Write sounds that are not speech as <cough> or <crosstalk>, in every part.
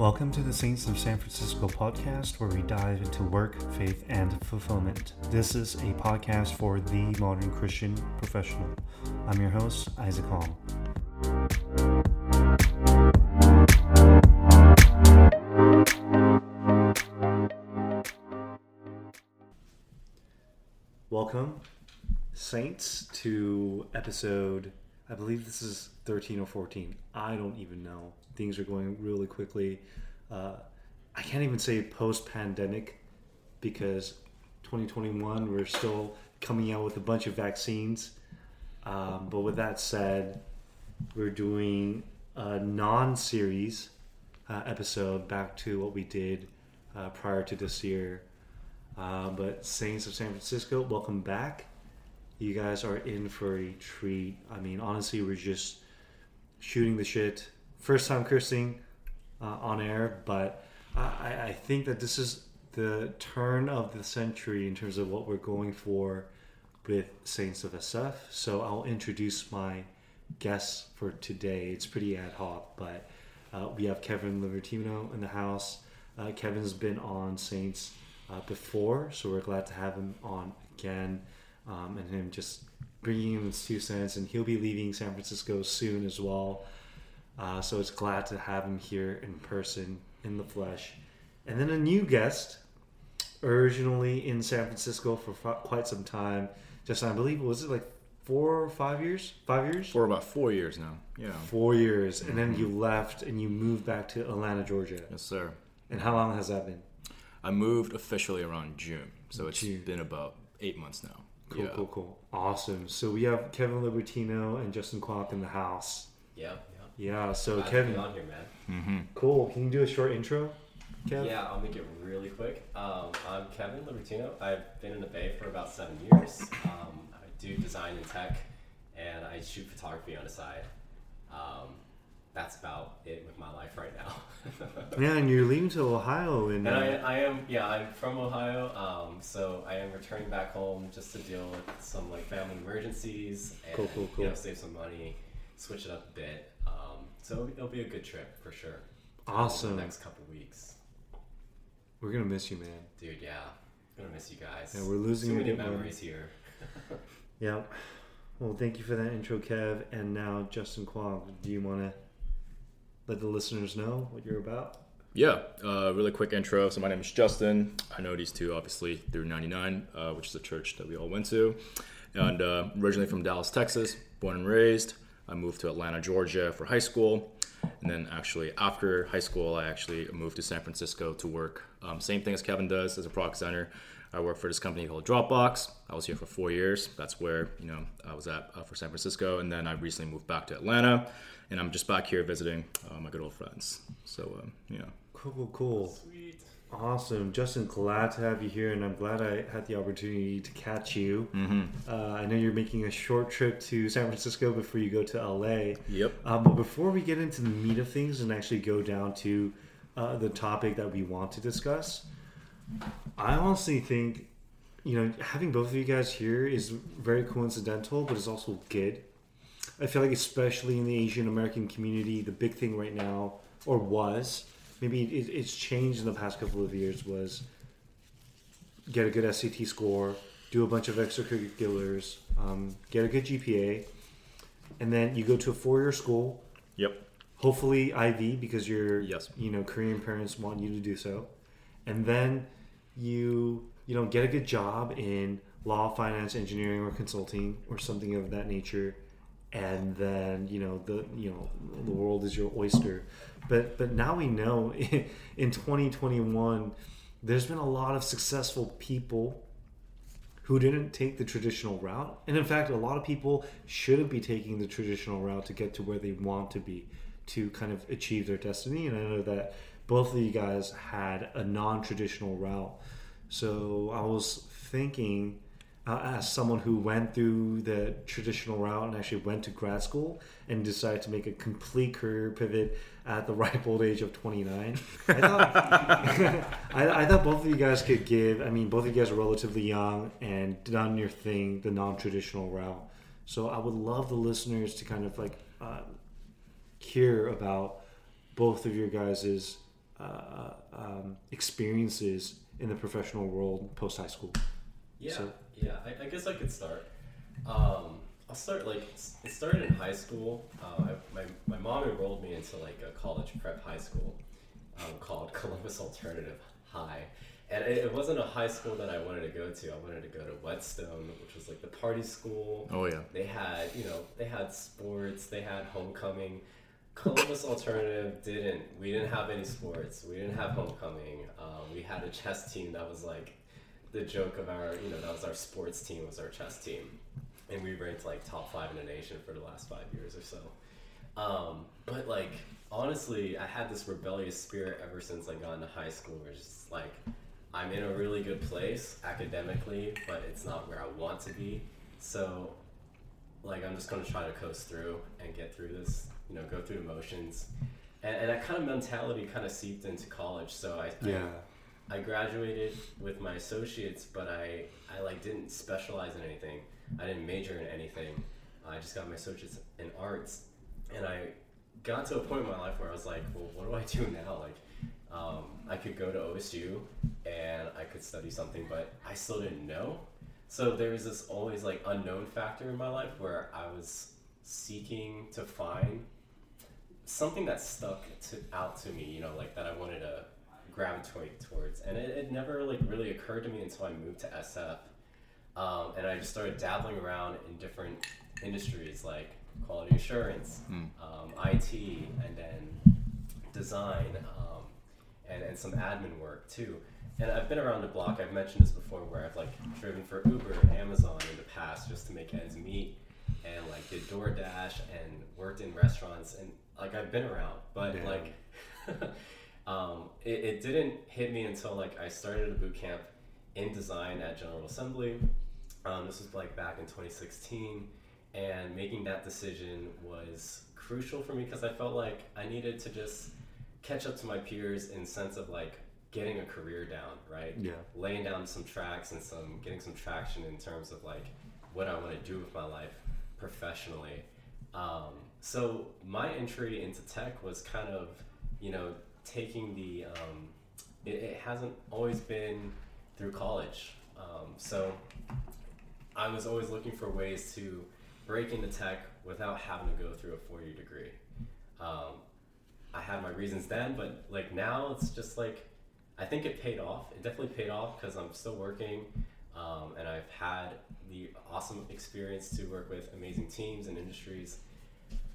Welcome to the Saints of San Francisco podcast, where we dive into work, faith, and fulfillment. This is a podcast for the modern Christian professional. I'm your host, Isaac Hall. Welcome, Saints, to episode, I believe this is 13 or 14. I don't even know. Things are going really quickly. Uh, I can't even say post pandemic because 2021, we're still coming out with a bunch of vaccines. Um, but with that said, we're doing a non series uh, episode back to what we did uh, prior to this year. Uh, but Saints of San Francisco, welcome back. You guys are in for a treat. I mean, honestly, we're just shooting the shit. First time cursing uh, on air, but I, I think that this is the turn of the century in terms of what we're going for with Saints of SF. So I'll introduce my guests for today. It's pretty ad hoc, but uh, we have Kevin Libertino in the house. Uh, Kevin's been on Saints uh, before, so we're glad to have him on again, um, and him just bringing in his two cents. And he'll be leaving San Francisco soon as well. Uh, so it's glad to have him here in person, in the flesh. And then a new guest, originally in San Francisco for f- quite some time. Just I believe was it like four or five years? Five years? For about four years now. Yeah. Four years, and then you left and you moved back to Atlanta, Georgia. Yes, sir. And how long has that been? I moved officially around June, so it's June. been about eight months now. Cool, yeah. cool, cool. Awesome. So we have Kevin Libertino and Justin Kwok in the house. Yeah, Yeah. So yeah. Glad to Kevin, be on here, man. Mm-hmm. cool. Can you do a short intro, Kev? Yeah, I'll make it really quick. Um, I'm Kevin Libertino. I've been in the Bay for about seven years. Um, I do design and tech, and I shoot photography on the side. Um, that's about it with my life right now. <laughs> Yeah, and you're leaving to Ohio in. and I, uh, I am, yeah, I'm from Ohio, um, so I am returning back home just to deal with some like family emergencies and Cool, cool, you know save some money, switch it up a bit. Um, so it'll be a good trip for sure. Awesome. The next couple weeks. We're gonna miss you, man. Dude, yeah. I'm gonna miss you guys. Yeah, we're losing Too many memories here. <laughs> Yeah. Well, thank you for that intro, Kev. And now, Justin Kwok, do you want to let the listeners know what you're about? Yeah. Uh, really quick intro. So my name is Justin. I know these two obviously through 99, uh, which is a church that we all went to, and uh, originally from Dallas, Texas, born and raised. I moved to Atlanta, Georgia for high school, and then actually after high school, I actually moved to San Francisco to work. Um, same thing as Kevin does as a product designer. I work for this company called Dropbox. I was here for four years. That's where you know I was at uh, for San Francisco, and then I recently moved back to Atlanta, and I'm just back here visiting uh, my good old friends. So um, yeah, Cool, cool, cool. Sweet. Awesome. Justin, glad to have you here, and I'm glad I had the opportunity to catch you. mm-hmm. Uh, I know you're making a short trip to San Francisco before you go to LA. yep, Uh, but before we get into the meat of things and actually go down to uh, the topic that we want to discuss, I honestly think, you know, having both of you guys here is very coincidental, but it's also good. I feel like, especially in the Asian American community, the big thing right now, or was, maybe it, it's changed in the past couple of years, was get a good SAT score, do a bunch of extracurriculars, um, get a good GPA, and then you go to a four-year school. Yep, hopefully Ivy because your Yes. you know Korean parents want you to do so, and then you you know get a good job in law, finance, engineering, or consulting or something of that nature, and then you know the you know the world is your oyster. But but now we know <laughs> in 2021 there's been a lot of successful people who didn't take the traditional route. And in fact, a lot of people shouldn't be taking the traditional route to get to where they want to be to kind of achieve their destiny. And I know that both of you guys had a non traditional route. So I was thinking, uh, as someone who went through the traditional route and actually went to grad school and decided to make a complete career pivot at the <laughs> ripe old age of 29, I thought, <laughs> I, I thought both of you guys could give. I mean, both of you guys are relatively young and done your thing the non traditional route. So I would love the listeners to kind of like uh, hear about both of your guys' uh, um, experiences in the professional world post high school? Yeah, So- yeah. I, I guess I could start. Um, I'll start like it started in high school. Uh, I, my my mom enrolled me into like a college prep high school um, called <laughs> Columbus Alternative High, and it, it wasn't a high school that I wanted to go to. I wanted to go to Whetstone, which was like the party school. Oh yeah. They had, you know, they had sports, they had homecoming. Columbus Alternative didn't. We didn't have any sports. We didn't have homecoming. Um, we had a chess team that was like the joke of our, you know, that was our sports team was our chess team, and we ranked like top five in the nation for the last five years or so. Um, but like honestly, I had this rebellious spirit ever since I got into high school. Where just like I'm in a really good place academically, but it's not where I want to be. So like I'm just gonna try to coast through and get through this, you know, go through the motions. And, and that kind of mentality kind of seeped into college. So I, Yeah. I, I graduated with my associates, but I, I like didn't specialize in anything. I didn't major in anything. I just got my associates in arts, and I got to a point in my life where I was like, well, what do I do now? Like, um, I could go to OSU and I could study something, but I still didn't know. So there was this always like unknown factor in my life where I was seeking to find something that stuck to, out to me, you know, like that I wanted to gravitate towards. And it, it never like really occurred to me until I moved to SF. Um, and I just started dabbling around in different industries like quality assurance, um, IT, and then design, um, and, and some admin work too. And I've been around the block. I've mentioned this before, where I've like driven for Uber and Amazon in the past just to make ends meet, and like did DoorDash and worked in restaurants, and like I've been around, but Yeah. like <laughs> um, it, it didn't hit me until like I started a boot camp in design at General Assembly. Um, this was like back in 2016, and making that decision was crucial for me because I felt like I needed to just catch up to my peers in sense of like getting a career down, right? Yeah. Laying down some tracks and some getting some traction in terms of like what I want to do with my life professionally. Um, so my entry into tech was kind of, you know, taking the. Um, it, it hasn't always been through college. Um, so I was always looking for ways to break into tech without having to go through a four year degree. Um, I had my reasons then, but like now it's just like I think it paid off. It definitely paid off because I'm still working, um, and I've had the awesome experience to work with amazing teams and industries.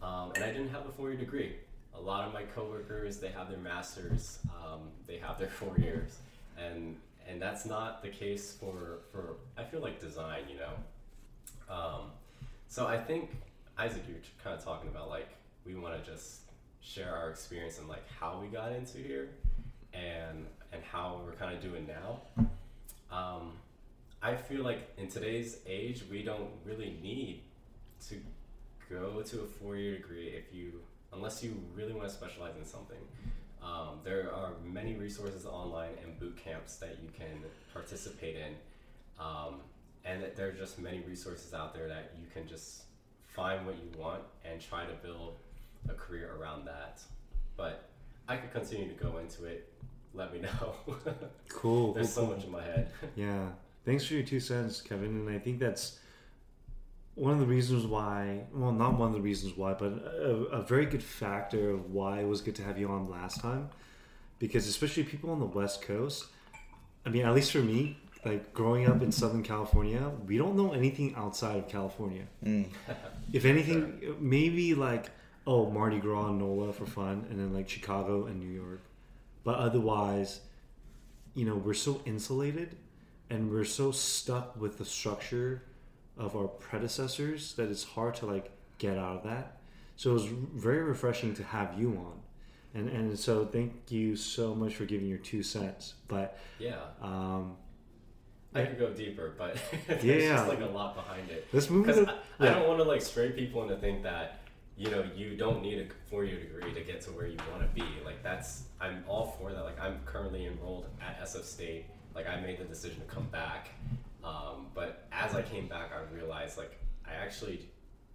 Um, and I didn't have a four year degree. A lot of my coworkers they have their masters, um, they have their <laughs> four years, and and that's not the case for for I feel like design, you know. Um, so I think Isaac, you're kind of talking about like we want to just share our experience and like how we got into here, and and how we're kind of doing now. Um, I feel like in today's age, we don't really need to go to a four-year degree if you, unless you really want to specialize in something. Um, there are many resources online and boot camps that you can participate in, um, and that there are just many resources out there that you can just find what you want and try to build a career around that. But I could continue to go into it. Let me know. <laughs> Cool. There's cool, so cool. much in my head. <laughs> Yeah. Thanks for your two cents, Kevin. And I think that's one of the reasons why, well, not one of the reasons why, but a, a very good factor of why it was good to have you on last time. Because especially people on the West Coast, I mean, at least for me, like growing up in Southern California, we don't know anything outside of California. Mm. If anything, maybe like, oh, Mardi Gras and NOLA for fun, and then like Chicago and New York. But otherwise, you know, we're so insulated and we're so stuck with the structure of our predecessors that it's hard to like get out of that. So it was very refreshing to have you on. And, and so thank you so much for giving your two cents. But Yeah, um, I could go deeper, but <laughs> there's Yeah. just like a lot behind it. let's move Because to I, I don't want to like stray people into think that you know you don't need a four-year degree to get to where you want to be. Like that's I'm all for that. Like I'm currently enrolled at SF State. Like I made the decision to come back, um, but as I came back, I realized like I actually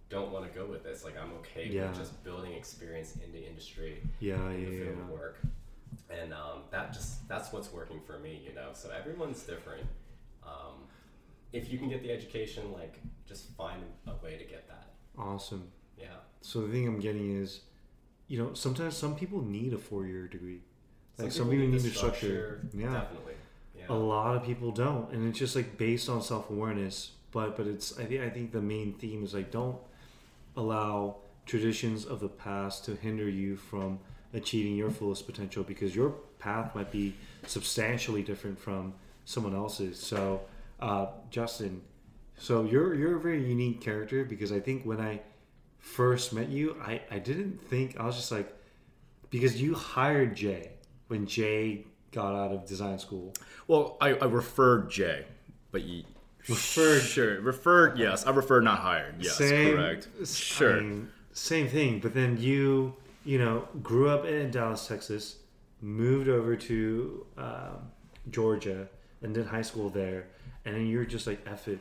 don't want to go with this. Like I'm okay Yeah. with just building experience in the industry yeah, in yeah, the yeah. field of work. and um, that just that's what's working for me, you know. So everyone's different. Um, if you can get the education, like just find a way to get that. Awesome. Yeah. So the thing I'm getting is, you know, sometimes some people need a four year degree. Like some, people people need need the a structure. Yeah. Definitely. Yeah. A lot of people don't, and it's just like based on self awareness. But but it's I think I think the main theme is like don't allow traditions of the past to hinder you from achieving your fullest potential because your path might be substantially different from someone else's. So uh, Justin, so you're you're a very unique character because I think when I first met you, I I didn't think I was just like because you hired Jay when Jay got out of design school. Well, I, I referred Jay, but you Referred. Sure, referred. Yes, I referred, not hired. Yes, same, correct. Sure. I mean, same thing. But then you, you know, grew up in Dallas, Texas, moved over to um, Georgia, and did high school there. And then you're just like, F it.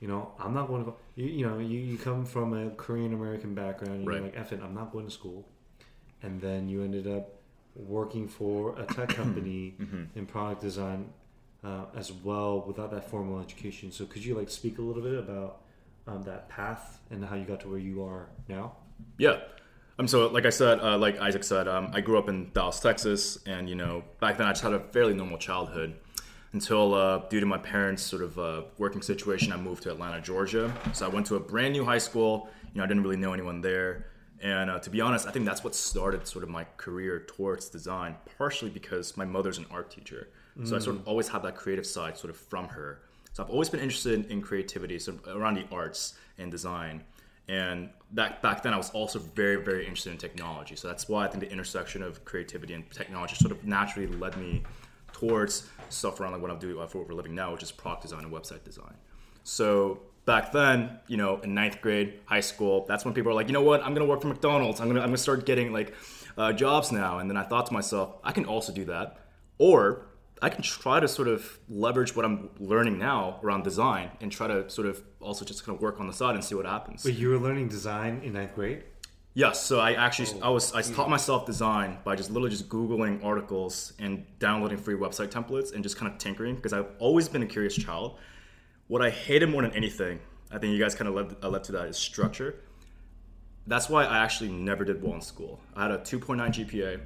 You know, I'm not going to go. You, you know, you, you come from a Korean American background, and Right. you're like, F it, I'm not going to school. And then you ended up working for a tech <coughs> company Mm-hmm. in product design uh, as well without that formal education. So could you like speak a little bit about um, that path and how you got to where you are now? Yeah. Um, so, like I said, uh, like Isaac said, um, I grew up in Dallas, Texas, and you know, back then I just had a fairly normal childhood until, uh, due to my parents' sort of uh, working situation, I moved to Atlanta, Georgia. So I went to a brand new high school. You know, I didn't really know anyone there, and uh, to be honest, I think that's what started sort of my career towards design, partially because my mother's an art teacher, so I sort of always had that creative side sort of from her. So I've always been interested in creativity, so around the arts and design. And that back then, I was also very, very interested in technology. So that's why I think the intersection of creativity and technology sort of naturally led me towards stuff around like what I'm doing uh, for what we're living now, which is product design and website design. So back then, you know, in ninth grade, high school, that's when people are like, you know what, I'm gonna work for McDonald's. I'm gonna I'm gonna start getting like uh, jobs now. And then I thought to myself, I can also do that, or I can try to sort of leverage what I'm learning now around design and try to sort of also just kind of work on the side and see what happens. But you were learning design in ninth grade. Yes, so I actually I was I taught myself design by just literally just googling articles and downloading free website templates and just kind of tinkering because I've always been a curious child. What I hated more than anything, I think you guys kind of led, uh, led to that, is structure. That's why I actually never did well in school. I had a 2.9 GPA.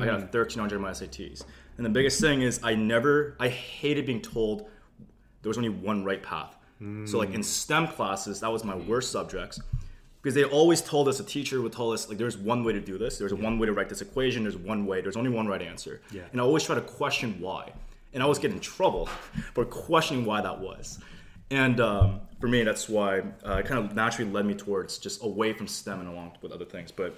I got a 1300 on my SATs. And the biggest thing is I never I hated being told there was only one right path. So like in STEM classes, that was my worst subjects because they always told us a teacher would tell us like there's one way to do this there's one way to write this equation there's one way there's only one right answer Yeah. and i always try to question why and i always get in trouble <laughs> for questioning why that was and um, for me that's why uh, it kind of naturally led me towards just away from stem and along with other things but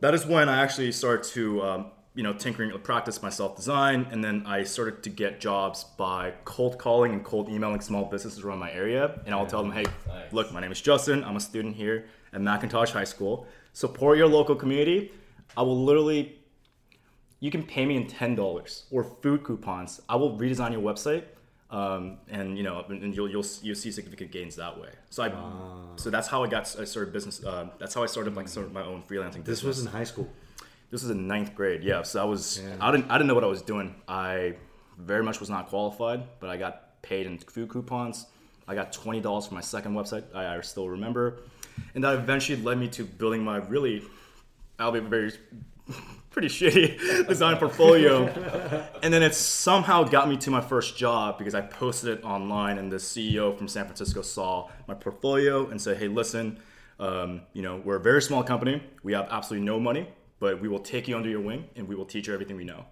that is when I actually started to, um, you know, tinkering, practice my self design, and then I started to get jobs by cold calling and cold emailing small businesses around my area, and I'll tell them, hey, Nice. look, my name is Justin. I'm a student here at McIntosh High School. Support your local community. I will literally, you can pay me in ten dollars or food coupons. I will redesign your website. Um, and you know, and you'll you'll you'll see significant gains that way. So I, so that's how I got I started business. Uh, that's how I started like sort of my own freelancing. This business. was in high school. This was in ninth grade. Yeah, so I was Yeah. I didn't I didn't know what I was doing. I very much was not qualified, but I got paid in food coupons. I got twenty dollars for my second website. I, I still remember, and that eventually led me to building my really, I'll be very pretty <laughs> shitty design portfolio. and then it somehow got me to my first job because I posted it online, and the CEO from San Francisco saw my portfolio and said, "Hey, listen, um, you know, we're a very small company. We have absolutely no money, but we will take you under your wing, and we will teach you everything we know."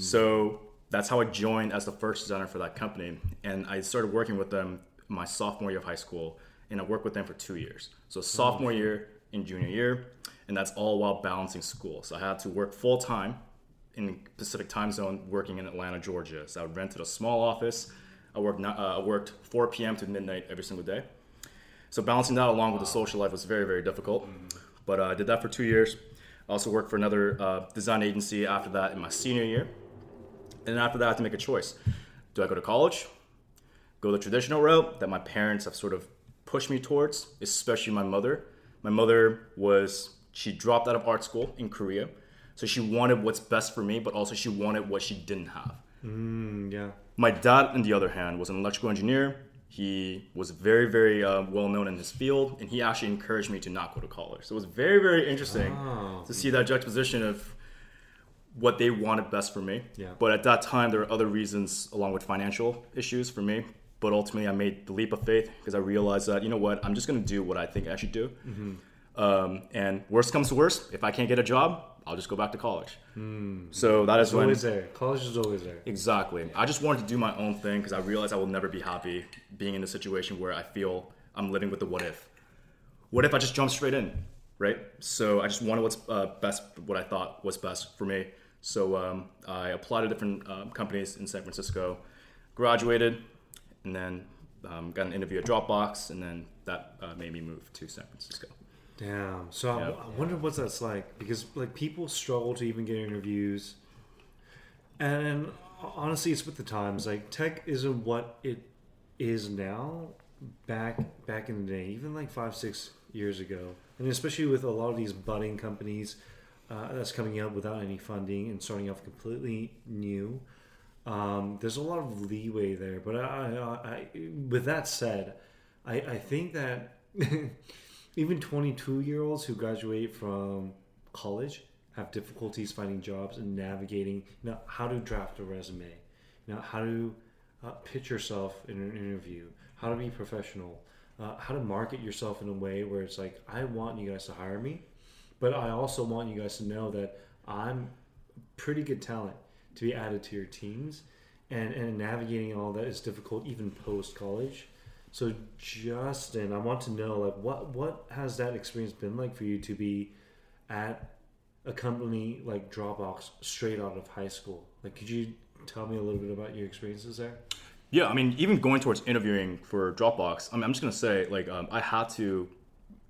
So that's how I joined as the first designer for that company, and I started working with them my sophomore year of high school, and I worked with them for two years. So sophomore year and junior year, and that's all while balancing school. So I had to work full time in Pacific time zone, working in Atlanta, Georgia. So I rented a small office. I worked not, uh, I worked 4 p.m. to midnight every single day. So balancing that along with the social life was very very difficult. But uh, I did that for two years. I also worked for another uh, design agency after that in my senior year. And then after that, I had to make a choice. Do I go to college? Go the traditional route that my parents have sort of pushed me towards, especially my mother. My mother was, she dropped out of art school in Korea. So she wanted what's best for me, but also she wanted what she didn't have. Mm, yeah. My dad, on the other hand, was an electrical engineer. He was very, very uh, well known in his field, and he actually encouraged me to not go to college. So it was very, very interesting Oh. to see that juxtaposition of what they wanted best for me. Yeah. But at that time, there were other reasons, along with financial issues for me. But ultimately, I made the leap of faith because I realized that you know what, I'm just going to do what I think I should do. Um, and worst comes to worst, if I can't get a job, I'll just go back to college. So that is It's when always there. College is always there. Exactly. I just wanted to do my own thing because I realized I will never be happy being in a situation where I feel I'm living with the what if. What if I just jump straight in, right? So I just wanted what's uh, best, what I thought was best for me. So um, I applied to different um, companies in San Francisco, graduated, and then um, got an interview at Dropbox, and then that uh, made me move to San Francisco. Damn. So Yeah. I, I wonder what that's like because like people struggle to even get interviews, and honestly, it's with the times. Like tech isn't what it is now. Back back in the day, even like five six years ago, and especially with a lot of these budding companies uh, that's coming out without any funding and starting off completely new. Um, there's a lot of leeway there, but I, I, I with that said, I, I think that <laughs> even 22 year olds who graduate from college have difficulties finding jobs and navigating you know how to draft a resume you know how to uh, pitch yourself in an interview how to be professional uh, how to market yourself in a way where it's like i want you guys to hire me but i also want you guys to know that i'm pretty good talent to be added to your teams and and navigating all that is difficult even post college so Justin, I want to know like what what has that experience been like for you to be at a company like Dropbox straight out of high school? Like could you tell me a little bit about your experiences there? Yeah, I mean, even going towards interviewing for Dropbox, I mean, I'm just gonna say, like, um, I had to,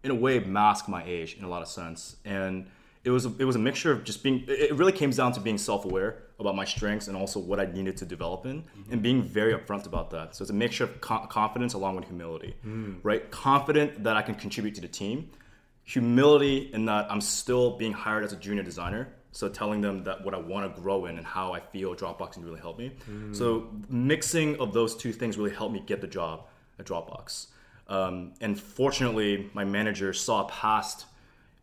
in a way, mask my age in a lot of sense, and it was a, it was a mixture of just being. It really came down to being self-aware about my strengths and also what I needed to develop in, mm-hmm. and being very upfront about that. So it's a mixture of co- confidence along with humility, mm. right? Confident that I can contribute to the team, humility in that I'm still being hired as a junior designer. So telling them that what I want to grow in and how I feel Dropbox can really help me. Mm. So mixing of those two things really helped me get the job at Dropbox. Um, and fortunately, my manager saw past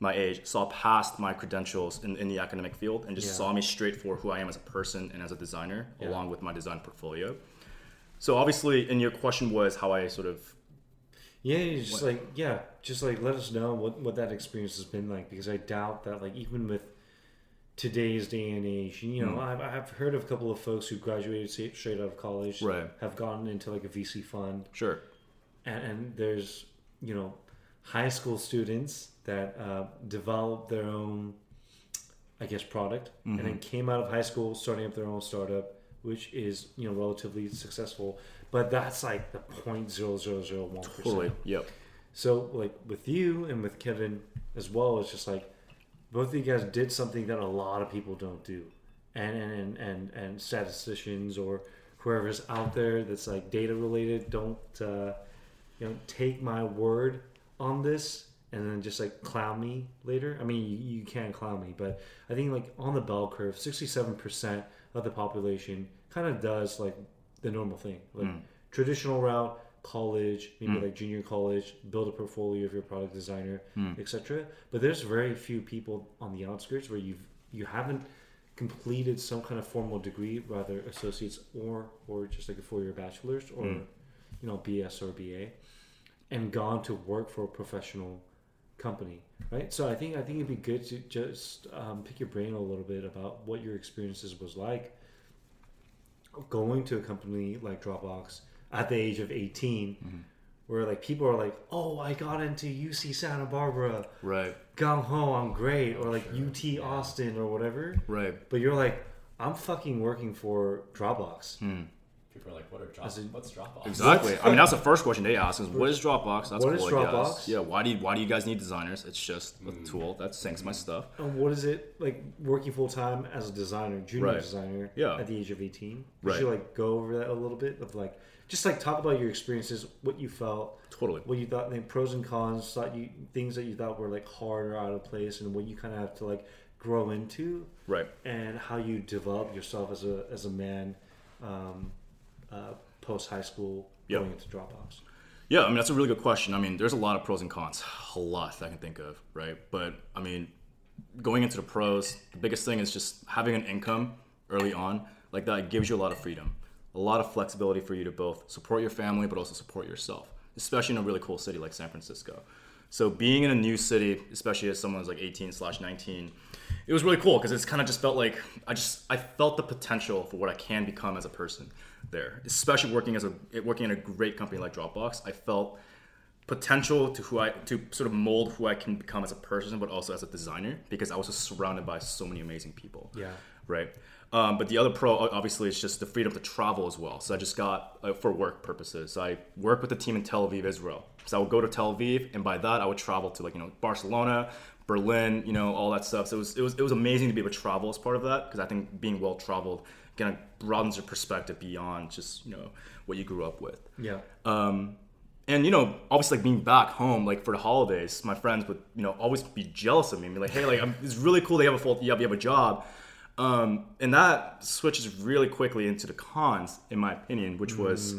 my age, saw past my credentials in, in the academic field, and just Yeah. saw me straight for who I am as a person and as a designer, Yeah. along with my design portfolio. So obviously, and your question was how I sort of Yeah, just like yeah, just like let us know what what that experience has been like because I doubt that like even with today's day and age, you know, Mm. I've, I've heard of a couple of folks who graduated straight out of college, Right. have gotten into like a VC fund, sure, and, and there's you know high school students that uh, develop their own i guess product and then came out of high school starting up their own startup which is you know relatively successful. But that's like the 0.0001% totally, yep, so like with you and with kevin as well it's just like both of you guys did something that a lot of people don't do. And and and and, and statisticians or whoever's out there that's like data related don't uh, you know take my word on this and then just like clown me later. I mean you, you can clown me but i think like on the bell curve 67% of the population kind of does like the normal thing. Like hmm. traditional route college maybe hmm. like junior college build a portfolio of your product designer hmm. etc but there's very few people on the outskirts where you've you haven't completed some kind of formal degree rather associates or or just like a four-year bachelor's or you know bs or ba and gone to work for a professional company right? So i think i think it'd be good to just um, pick your brain a little bit about what your experiences was like going to a company like dropbox at the age of 18 where like people are like oh i got into uc santa barbara. Right, gung ho i'm great or like ut austin or whatever. Right. but you're like i'm fucking working for dropbox People are like, what are drop? As what's Dropbox? Exactly. I mean, that's the first question they ask: is what is Dropbox? That's What is cool, I guess. Dropbox? Yeah. Why do you, Why do you guys need designers? It's just a tool that syncs my stuff. And what is it like working full time as a designer, junior Right. designer, Yeah. at the age of eighteen? Right. Could you like go over that a little bit of like just like talk about your experiences, what you felt, Totally. what you thought, the pros and cons, thought you things that you thought were like hard or out of place, and what you kind of have to like grow into Right. and how you develop yourself as a as a man um, uh, post high school Yep. going into Dropbox. Yeah, I mean that's a really good question. I mean, there's a lot of pros and cons, a lot that I can think of, right? But I mean, going into the pros, the biggest thing is just having an income early on, like that gives you a lot of freedom, a lot of flexibility for you to both support your family but also support yourself, especially in a really cool city like San Francisco. So being in a new city, especially as someone who's like 18 slash 19, it was really cool because it's kind of just felt like I just I felt the potential for what I can become as a person there, especially working as a working in a great company like Dropbox. I felt potential to who I to sort of mold who I can become as a person, but also as a designer because I was just surrounded by so many amazing people. Yeah. Right. Um, but the other pro, obviously, is just the freedom to travel as well. So I just got uh, for work purposes. So I work with the team in Tel Aviv, Israel. So I would go to Tel Aviv, and by that I would travel to like you know Barcelona, Berlin, you know all that stuff. So it was it was it was amazing to be able to travel as part of that because I think being well traveled kind of broadens your perspective beyond just you know what you grew up with. Yeah. Um, and you know, obviously, like being back home, like for the holidays, my friends would you know always be jealous of me and be like, "Hey, like I'm, it's really cool. They have a full, you have, you have a job." Um, and that switches really quickly into the cons, in my opinion, which was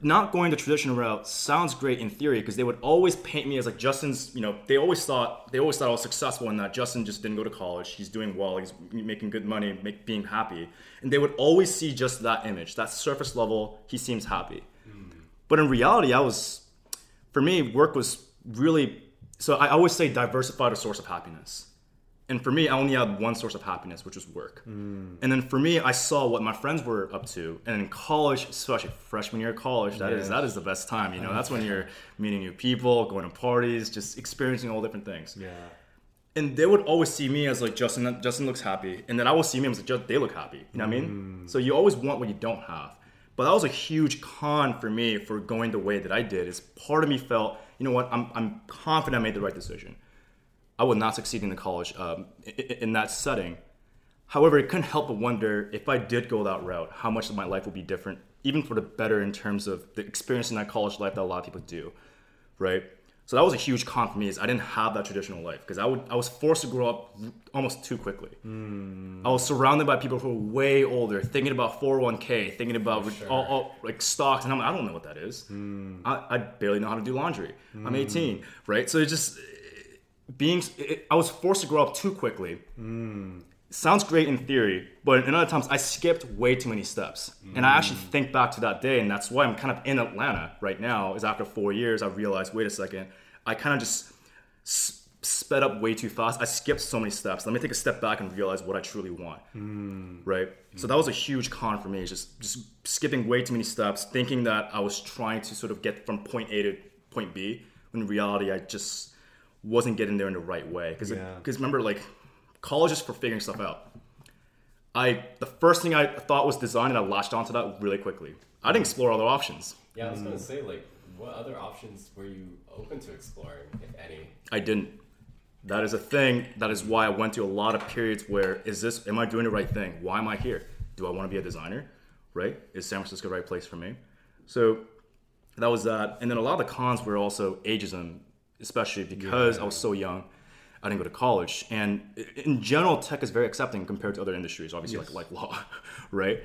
not going the traditional route. Sounds great in theory because they would always paint me as like Justin's. You know, they always thought they always thought I was successful in that. Justin just didn't go to college. He's doing well. He's making good money, make, being happy, and they would always see just that image, that surface level. He seems happy. Hmm. But in reality, I was, for me, work was really, so I always say diversify the source of happiness. And for me, I only had one source of happiness, which was work. Mm. And then for me, I saw what my friends were up to. And in college, especially freshman year of college, that is Yes. that is the best time. You know, that's when you're meeting new people, going to parties, just experiencing all different things. Yeah. And they would always see me as like Justin. Justin looks happy, and then I will see me as like "Ju- they look happy. You know what I mean? Mm. So you always want what you don't have. But that was a huge con for me for going the way that I did. Is part of me felt, you know what? I'm I'm confident I made the right decision. I would not succeed in the college um, in that setting. However, it couldn't help but wonder if I did go that route, how much of my life would be different, even for the better in terms of the experience in that college life that a lot of people do, right? So that was a huge con for me. Is I didn't have that traditional life because I would I was forced to grow up almost too quickly. Hmm. I was surrounded by people who were way older, thinking about 401k, thinking about sure. all, all like stocks, and I'm like, I don't know what that is. Hmm. I, I barely know how to do laundry. I'm hmm. 18, right? So it just being it, I was forced to grow up too quickly. Sounds great in theory, but in other times I skipped way too many steps. And I actually mm. think back to that day, and that's why I'm kind of in Atlanta right now. Is after four years, I realized, wait a second, I kind of just s- sped up way too fast. I skipped so many steps. Let me take a step back and realize what I truly want. Mm. Right. So that was a huge con for me. Just just skipping way too many steps, thinking that I was trying to sort of get from point A to point B. When in reality, I just wasn't getting there in the right way. Because Yeah. remember, like college is for figuring stuff out. I the first thing I thought was design, and I latched onto that really quickly. I didn't explore other options. Yeah, I was gonna say like, what other options were you open to exploring, if any? I didn't. That is a thing. That is why I went through a lot of periods where is this? Am I doing the right thing? Why am I here? Do I want to be a designer? Right? Is San Francisco the right place for me? So that was that. And then a lot of the cons were also ageism, especially because I was so young. I didn't go to college, and in general, tech is very accepting compared to other industries. Obviously, like like law, <laughs> right?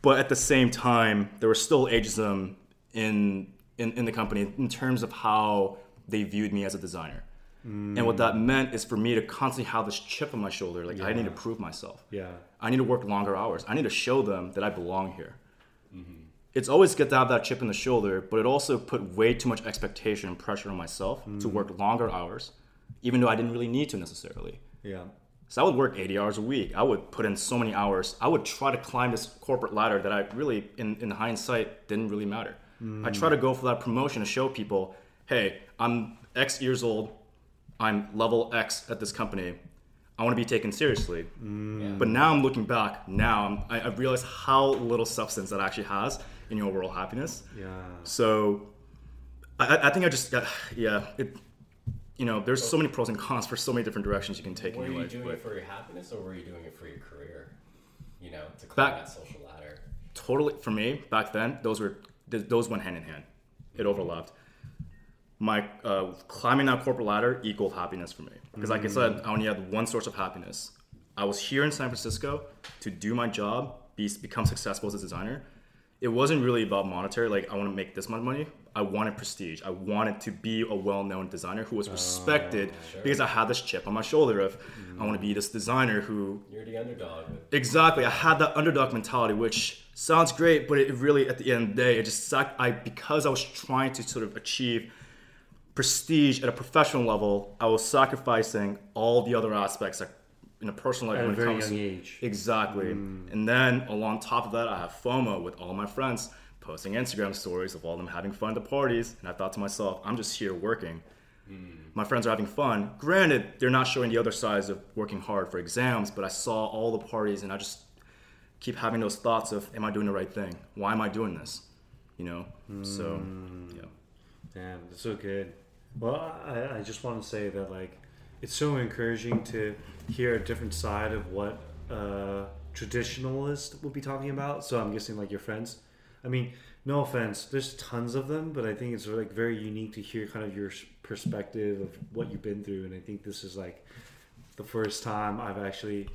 But at the same time, there was still ageism in, in in the company in terms of how they viewed me as a designer. And what that mm. meant is for me to constantly have this chip on my shoulder, like I need to prove myself. Yeah. I need to work longer hours. I need to show them that I belong here. It's always good to have that chip in the shoulder, but it also put way too much expectation and pressure on myself to mm. work longer hours, even though I didn't really need to necessarily. Yeah. So I would work 80 hours a week. I would put in so many hours. I would try to climb this corporate ladder that I really, in, in hindsight, didn't really matter. I try mm. to go for that promotion to show people, hey, I'm X years old. I'm level X at this company. I want to be taken seriously. Yeah. But now I'm looking back. Now I'm, I, I've realized how little substance that actually has in your overall happiness. Yeah. So I, I- think I just got, yeah, it, you know, there's so many pros and cons for so many different directions you can take Were in your you life. doing but- it for your happiness, or were you doing it for your career? You know, to Back- climb that social ladder. totally for me back then those were those went hand in hand it overlapped my uh, climbing that corporate ladder equaled happiness for me. Because, like I said, I only had one source of happiness. I was here in San Francisco to do my job, be, become successful as a designer. It wasn't really about monetary, like I want to make this much money. I wanted prestige. I wanted to be a well-known designer who was oh, respected because I had this chip on my shoulder of I want to be this designer who You're the underdog. Exactly. I had that underdog mentality, which sounds great, but it really, at the end of the day, it just sucked. I because I was trying to sort of achieve prestige at a professional level, I was sacrificing all the other aspects, like in a personal life At a when it very comes young age. Exactly. Mm. And then along top of that, I have FOMO with all my friends posting Instagram stories of all them having fun at the parties, and I thought to myself, I'm just here working. Mm. My friends are having fun. Granted, they're not showing the other sides of working hard for exams, but I saw all the parties and I just keep having those thoughts of, am I doing the right thing? Why am I doing this? You know? So, mm. yeah. Damn, that's so good. Well, I, I just want to say that like it's so encouraging to hear a different side of what a traditionalist will be talking about. So I'm guessing like your friends. I mean, no offense, there's tons of them, but I think it's like very unique to hear kind of your perspective of what you've been through. And I think this is like the first time I've actually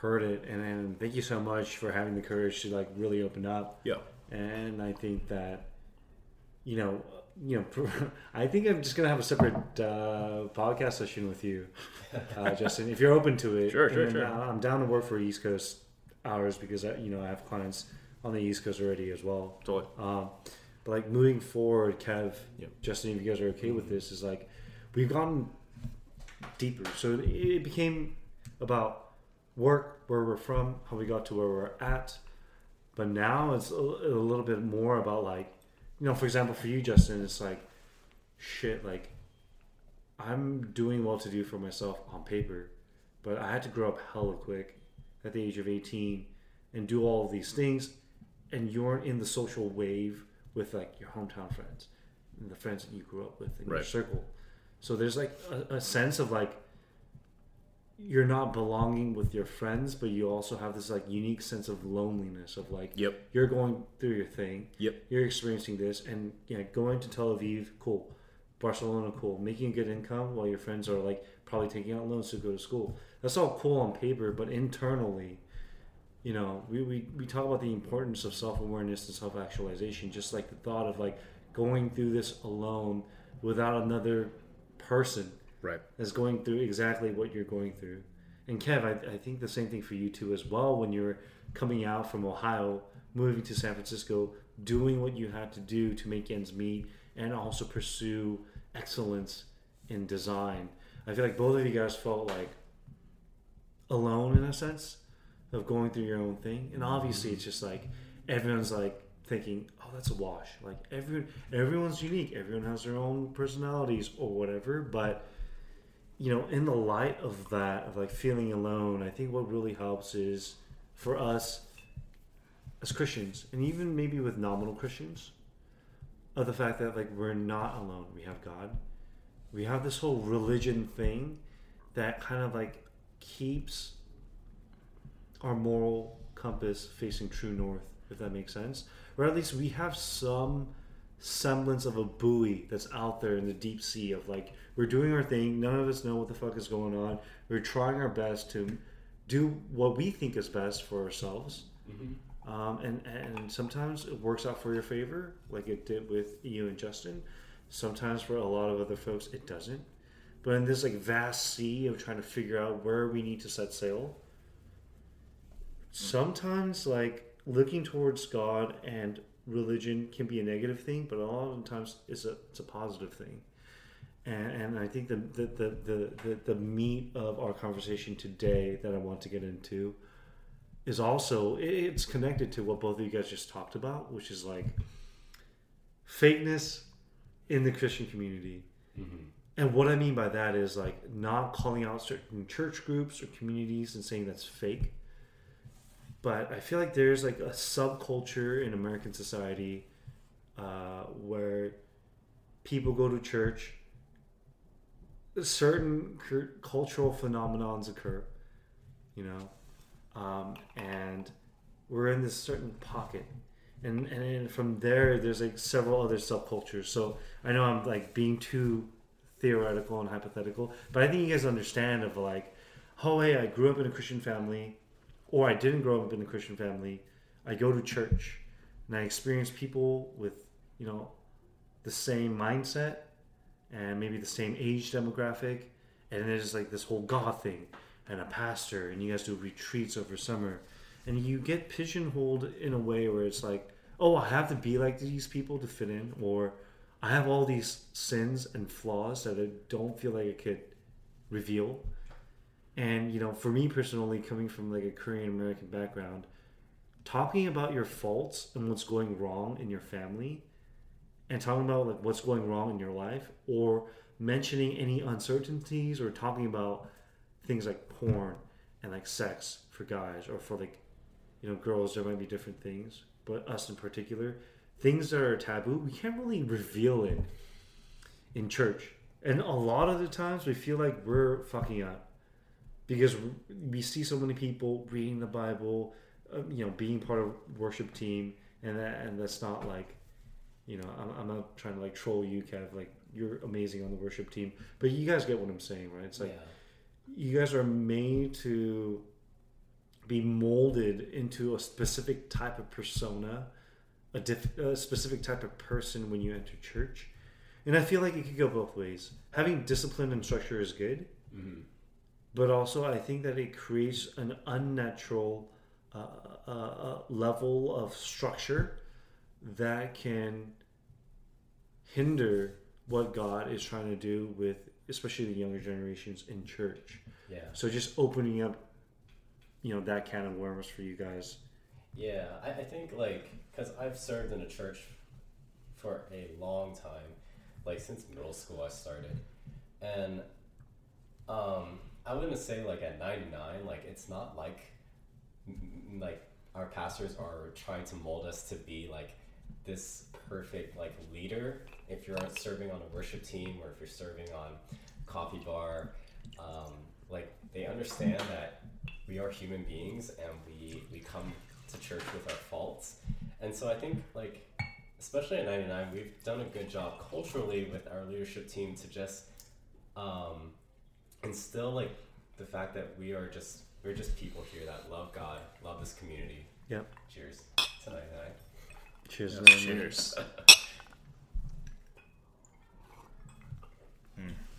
heard it. And, and thank you so much for having the courage to like really open up Yeah. and I think that you know, you know, <laughs> I think I'm just gonna have a separate uh, podcast session with you, uh, <laughs> Justin, if you're open to it. Sure, sure, And sure. uh, I'm down to work for East Coast hours because I, you know I have clients on the East Coast already as well. Totally. Um, but like moving forward, Kev, Yep. Justin, if you guys are okay with this, is like we've gotten deeper. So it- it became about work, where we're from, how we got to where we're at. But now it's a, a little bit more about like, you know, for example, for you, Justin, it's like, shit, like, I'm doing well to do for myself on paper, but I had to grow up hella quick at the age of 18 and do all of these things, and you're in the social wave with like your hometown friends and the friends that you grew up with in your circle. So there's like a, a sense of like you're not belonging with your friends, but you also have this like unique sense of loneliness of like Yep. you're going through your thing, Yep. you're experiencing this, and yeah, going to Tel Aviv, cool. Barcelona, cool. Making a good income while your friends are like probably taking out loans to go to school. That's all cool on paper, but internally, you know, we, we, we talk about the importance of self awareness and self actualization, just like the thought of like going through this alone without another person Right. is going through exactly what you're going through. And Kev, I, I think the same thing for you too as well. When you're coming out from Ohio, moving to San Francisco, doing what you had to do to make ends meet, and also pursue excellence in design. I feel like both of you guys felt like alone in a sense of going through your own thing. And obviously, it's just like everyone's like thinking, "Oh, that's a wash." Like everyone, everyone's unique. Everyone has their own personalities or whatever. But you know, in the light of that, of like feeling alone, I think what really helps is for us as Christians, and even maybe with nominal Christians, of the fact that like we're not alone. We have God. We have this whole religion thing that kind of like keeps our moral compass facing true north, if that makes sense. Or at least we have some semblance of a buoy that's out there in the deep sea of like we're doing our thing. None of us know what the fuck is going on. We're trying our best to do what we think is best for ourselves. Um, and and sometimes it works out for your favor like it did with you and justin. Sometimes for a lot of other folks it doesn't. But in this like vast sea of trying to figure out where we need to set sail sometimes like looking towards god and religion can be a negative thing but a lot of times it's a it's a positive thing and, and I think the the, the, the, the the meat of our conversation today that I want to get into is also it's connected to what both of you guys just talked about, which is like fakeness in the Christian community. And what I mean by that is like not calling out certain church groups or communities and saying that's fake. But I feel like there's like a subculture in American society uh, where people go to church, certain cultural phenomenons occur, you know, um, and we're in this certain pocket, and and then from there there's like several other subcultures. So i know i'm like being too theoretical and hypothetical but i think you guys understand of like oh hey i grew up in a christian family or i didn't grow up in a christian family. I go to church and i experience people with you know the same mindset and maybe the same age demographic and there's like this whole god thing and a pastor and you guys do retreats over summer and you get pigeonholed in a way where it's like oh i have to be like these people to fit in or i have all these sins and flaws that i don't feel like i could reveal. And you know for me personally coming from like a korean american background talking about your faults and what's going wrong in your family and talking about like what's going wrong in your life or mentioning any uncertainties or talking about things like porn and like sex for guys or for like you know girls there might be different things but us in particular things that are taboo we can't really reveal it in church. And a lot of the times we feel like we're fucking up because we see so many people reading the bible uh, you know being part of worship team and that and that's not like you know I'm, I'm not trying to like troll you kev like you're amazing on the worship team but you guys get what i'm saying right it's like yeah. you guys are made to be molded into a specific type of persona, a, diff, a specific type of person when you enter church. And I feel like it could go both ways. Having discipline and structure is good, Mhm. but also I think that it creates an unnatural uh, uh, uh, level of structure that can hinder what God is trying to do with, especially the younger generations in church. Yeah. So just opening up, you know, that can of worms for you guys. Yeah, I, I think like because I've served in a church for a long time, like since middle school I started, and um, I wouldn't say like at ninety nine, like it's not like like our pastors are trying to mold us to be like this perfect like leader. If you're serving on a worship team or if you're serving on coffee bar, um, like they understand that we are human beings and we we come to church with our faults and so i think like especially at 99 we've done a good job culturally with our leadership team to just um, instill like the fact that we are just we're just people here that love god love this community Yep. cheers to 99 Cheers. Yeah, cheers. <laughs>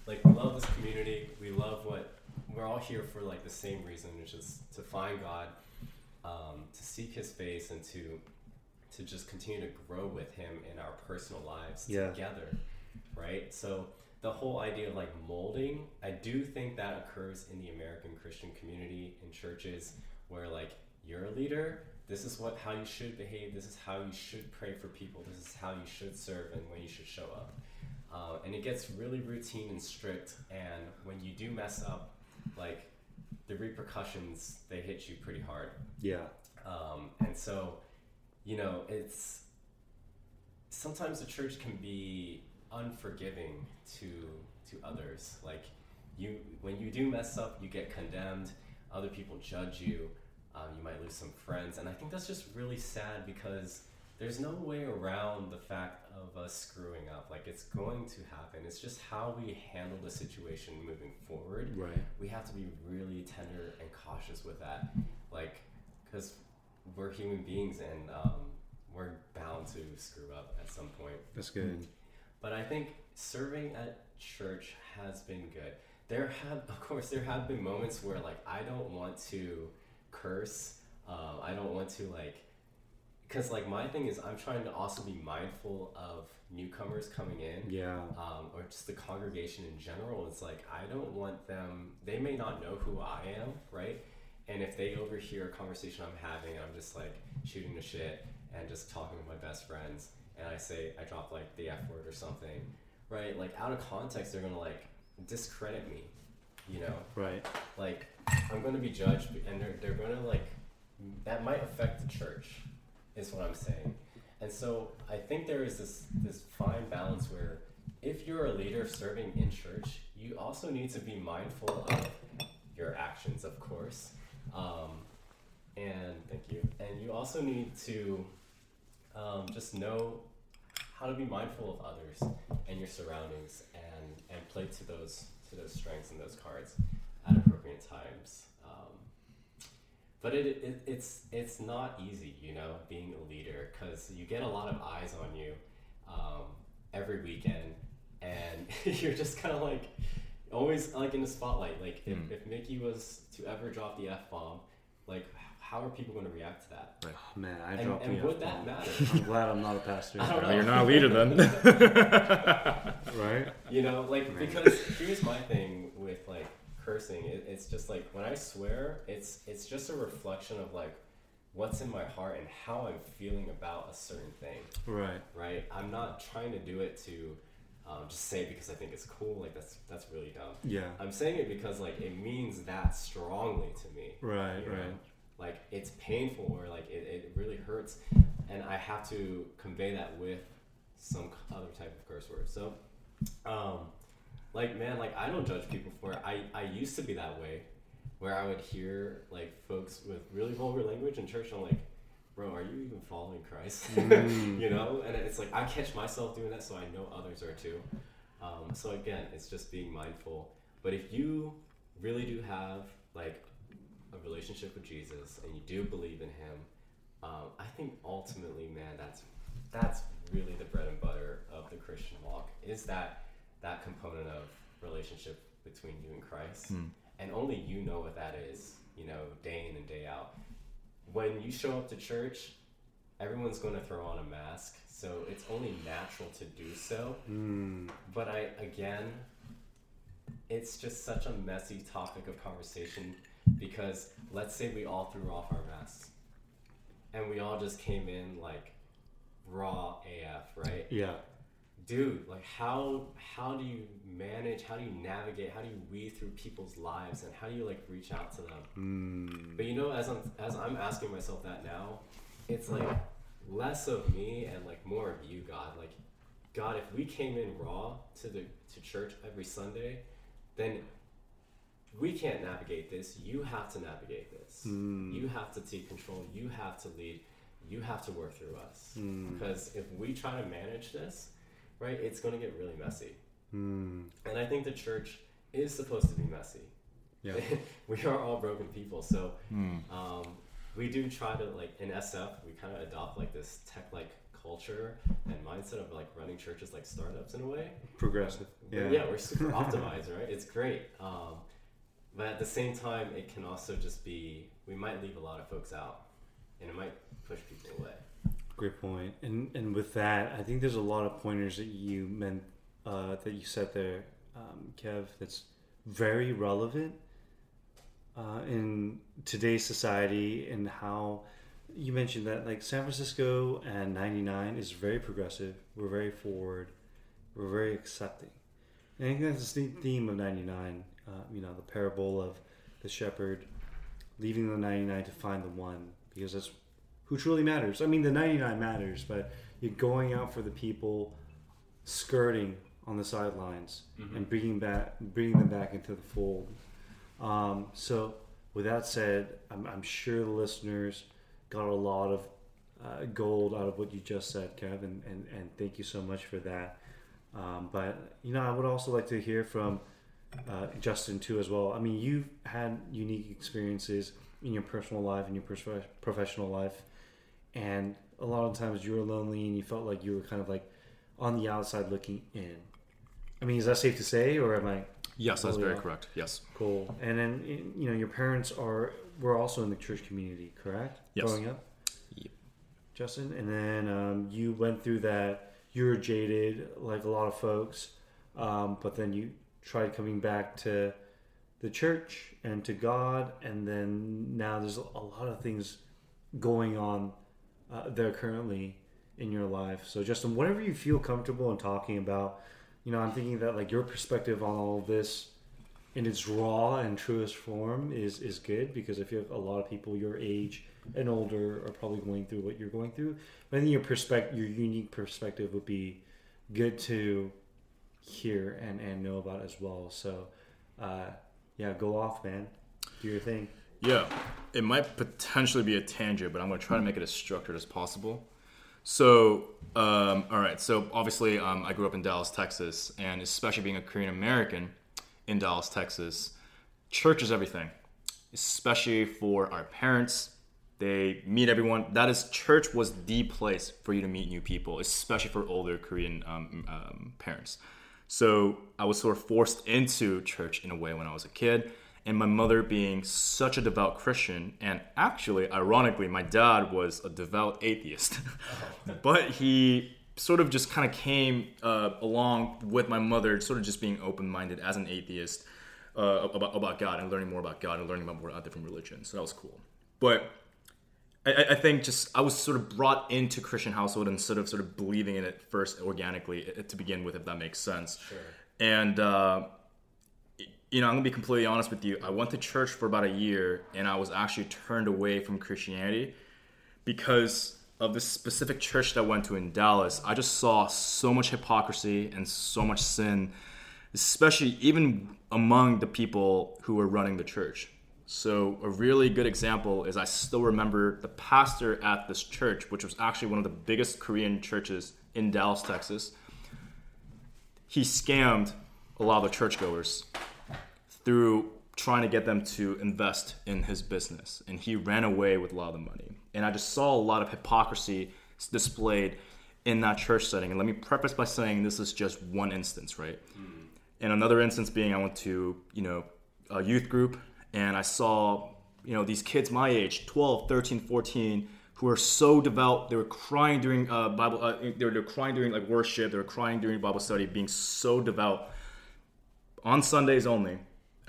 like we love this community we love what we're all here for like the same reason which is to find god um, to seek his face and to to just continue to grow with him in our personal lives Yeah. together right so the whole idea of like molding i do think that occurs in the american christian community in churches where like you're a leader this is what how you should behave this is how you should pray for people this is how you should serve and when you should show up. Uh, and it gets really routine and strict and when you do mess up like the repercussions they hit you pretty hard. Yeah. um, and so you know it's sometimes the church can be unforgiving to to others. Like you when you do mess up you get condemned other people judge you um, you might lose some friends. And i think that's just really sad because there's no way around the fact of us screwing up. Like it's going to happen. It's just how we handle the situation moving forward. Right. we have to be really tender and cautious with that. Like because we're human beings and um, we're bound to screw up at some point. That's good. but i think serving at church has been good. There have of course there have been moments where like i don't want to curse um, i don't want to like because like my thing is i'm trying to also be mindful of newcomers coming in Yeah. um, or just the congregation in general. It's like I don't want them. They may not know who I am, right? And if they overhear a conversation I'm having, I'm just like shooting the shit and just talking with my best friends, and I say I drop like the f word or something, right? Like out of context, they're gonna like discredit me, you know? Right. like I'm going to be judged, and they're they're going to like that might affect the church, is what I'm saying. And so I think there is this this fine balance where if you're a leader serving in church, you also need to be mindful of your actions, of course. Um, and thank you. And you also need to um, just know how to be mindful of others and your surroundings and and play to those to those strengths and those cards appropriate times. Um, but it, it it's it's not easy, you know, being a leader because you get a lot of eyes on you um, every weekend, and <laughs> you're just kind of like always like in the spotlight. Like if, Mm. if Mickey was to ever drop the f bomb, like how are people going to react to that? Oh, man, I And, dropped and the would F-bomb. matter? <laughs> I'm glad I'm not a pastor. I don't Well, know. you're not a leader then. <laughs> Right? You know, like Man. because here's my thing with like cursing. It, it's just like when I swear, it's it's just a reflection of like what's in my heart and how I'm feeling about a certain thing. Right. Right? I'm not trying to do it to um, just say it because I think it's cool. Like that's that's really dumb. Yeah. I'm saying it because like it means that strongly to me. Right, you know? right. Like it's painful or like it, it really hurts, and I have to convey that with some other type of curse word. So, um, like man, like I don't judge people for it. I I used to be that way, where I would hear like folks with really vulgar language in church. And I'm like, bro, are you even following Christ? <laughs> Mm. you know, and it's like I catch myself doing that, so I know others are too. Um, so again, it's just being mindful. But if you really do have like a relationship with Jesus and you do believe in Him, um, I think ultimately, man, that's that's really the bread and butter of the Christian walk. Is that that component of relationship between you and Christ, Hmm. and only you know what that is. You know, day in and day out. When you show up to church, everyone's going to throw on a mask, so it's only natural to do so. Mm. But I again, it's just such a messy topic of conversation because let's say we all threw off our masks and we all just came in like raw AF, right? Yeah. Dude, like how how do you manage, how do you navigate, how do you weave through people's lives and how do you like reach out to them? Mm. But you know, as I'm as I'm asking myself that now, it's like less of me and like more of you, God. Like, God, if we came in raw to the to church every Sunday, then we can't navigate this. You have to navigate this. Mm. You have to take control. You have to lead. You have to work through us. Mm. Because if we try to manage this, right, it's going to get really messy. Mm. And I think the church is supposed to be messy. Yeah. <laughs> we are all broken people, so Hmm. um, we do try to like in SF we kind of adopt like this tech like culture and mindset of like running churches like startups in a way. Progressive. But Yeah. we're super <laughs> optimized, right? It's great. Um, but at the same time, it can also just be we might leave a lot of folks out, and it might push people away. Great point. And and with that, I think there's a lot of pointers that you meant uh, that you said there, um, Kev. That's very relevant uh, in today's society and how you mentioned that like San Francisco and 99 is very progressive. We're very forward. We're very accepting. And I think that's the theme of 99. Uh, you know, the parable of the shepherd leaving the 99 to find the one because that's who truly matters. I mean, the 99 matters, but you're going out for the people skirting on the sidelines and bringing back bringing them back into the fold. Um, so, with that said, I'm, I'm sure the listeners got a lot of uh, gold out of what you just said, Kevin, and, and thank you so much for that. Um, but you know, I would also like to hear from uh, Justin too, as well. I mean, you've had unique experiences in your personal life and your prof- professional life, and a lot of times you were lonely and you felt like you were kind of like on the outside looking in. I mean, is that safe to say, or am I Yes, that's very yeah. correct. Yes. cool? And then you know, your parents are were also in the church community, correct? Yes. Growing up. Yep. Justin, and then um, you went through that. You were jaded, like a lot of folks, um, but then you tried coming back to the church and to God, and then now there's a lot of things going on uh, there currently in your life. So, Justin, whatever you feel comfortable in talking about, you know, I'm thinking that like your perspective on all of this in its raw and truest form is is good because I feel like a lot of people your age and older are probably going through what you're going through. I think your perspective, your unique perspective, would be good to hear and and know about as well. So, uh, yeah, go off, man. Do your thing. Yeah, it might potentially be a tangent, but I'm going to try to make it as structured as possible. So, um, all right. So, obviously, um, I grew up in Dallas, Texas, and especially being a Korean American in Dallas, Texas, church is everything, especially for our parents. They meet everyone. That is, church was the place for you to meet new people, especially for older Korean um, um, parents. So, I was sort of forced into church in a way when I was a kid and my mother being such a devout Christian, and actually, ironically, my dad was a devout atheist, <laughs> but he sort of just kind of came uh, along with my mother, sort of just being open-minded as an atheist uh, about about God and learning more about God and learning about more different religions. So that was cool. But I, I, think just I was sort of brought into Christian household and sort of sort of believing in it first organically to begin with, if that makes sense. Sure. And uh, you know, I'm gonna be completely honest with you. I went to church for about a year, and I was actually turned away from Christianity because of the specific church that I went to in Dallas. I just saw so much hypocrisy and so much sin, especially even among the people who were running the church. So, a really good example is I still remember the pastor at this church, which was actually one of the biggest Korean churches in Dallas, Texas. He scammed a lot of the churchgoers through trying to get them to invest in his business. And he ran away with a lot of the money. And I just saw a lot of hypocrisy displayed in that church setting. And let me preface by saying this is just one instance, right? Mm. And another instance being I went to, you know, a youth group and I saw, you know, these kids my age, 12, 13, 14, who are so devout. They were crying during uh, Bible, uh, they, were, they were crying during like worship. They were crying during Bible study, being so devout on Sundays only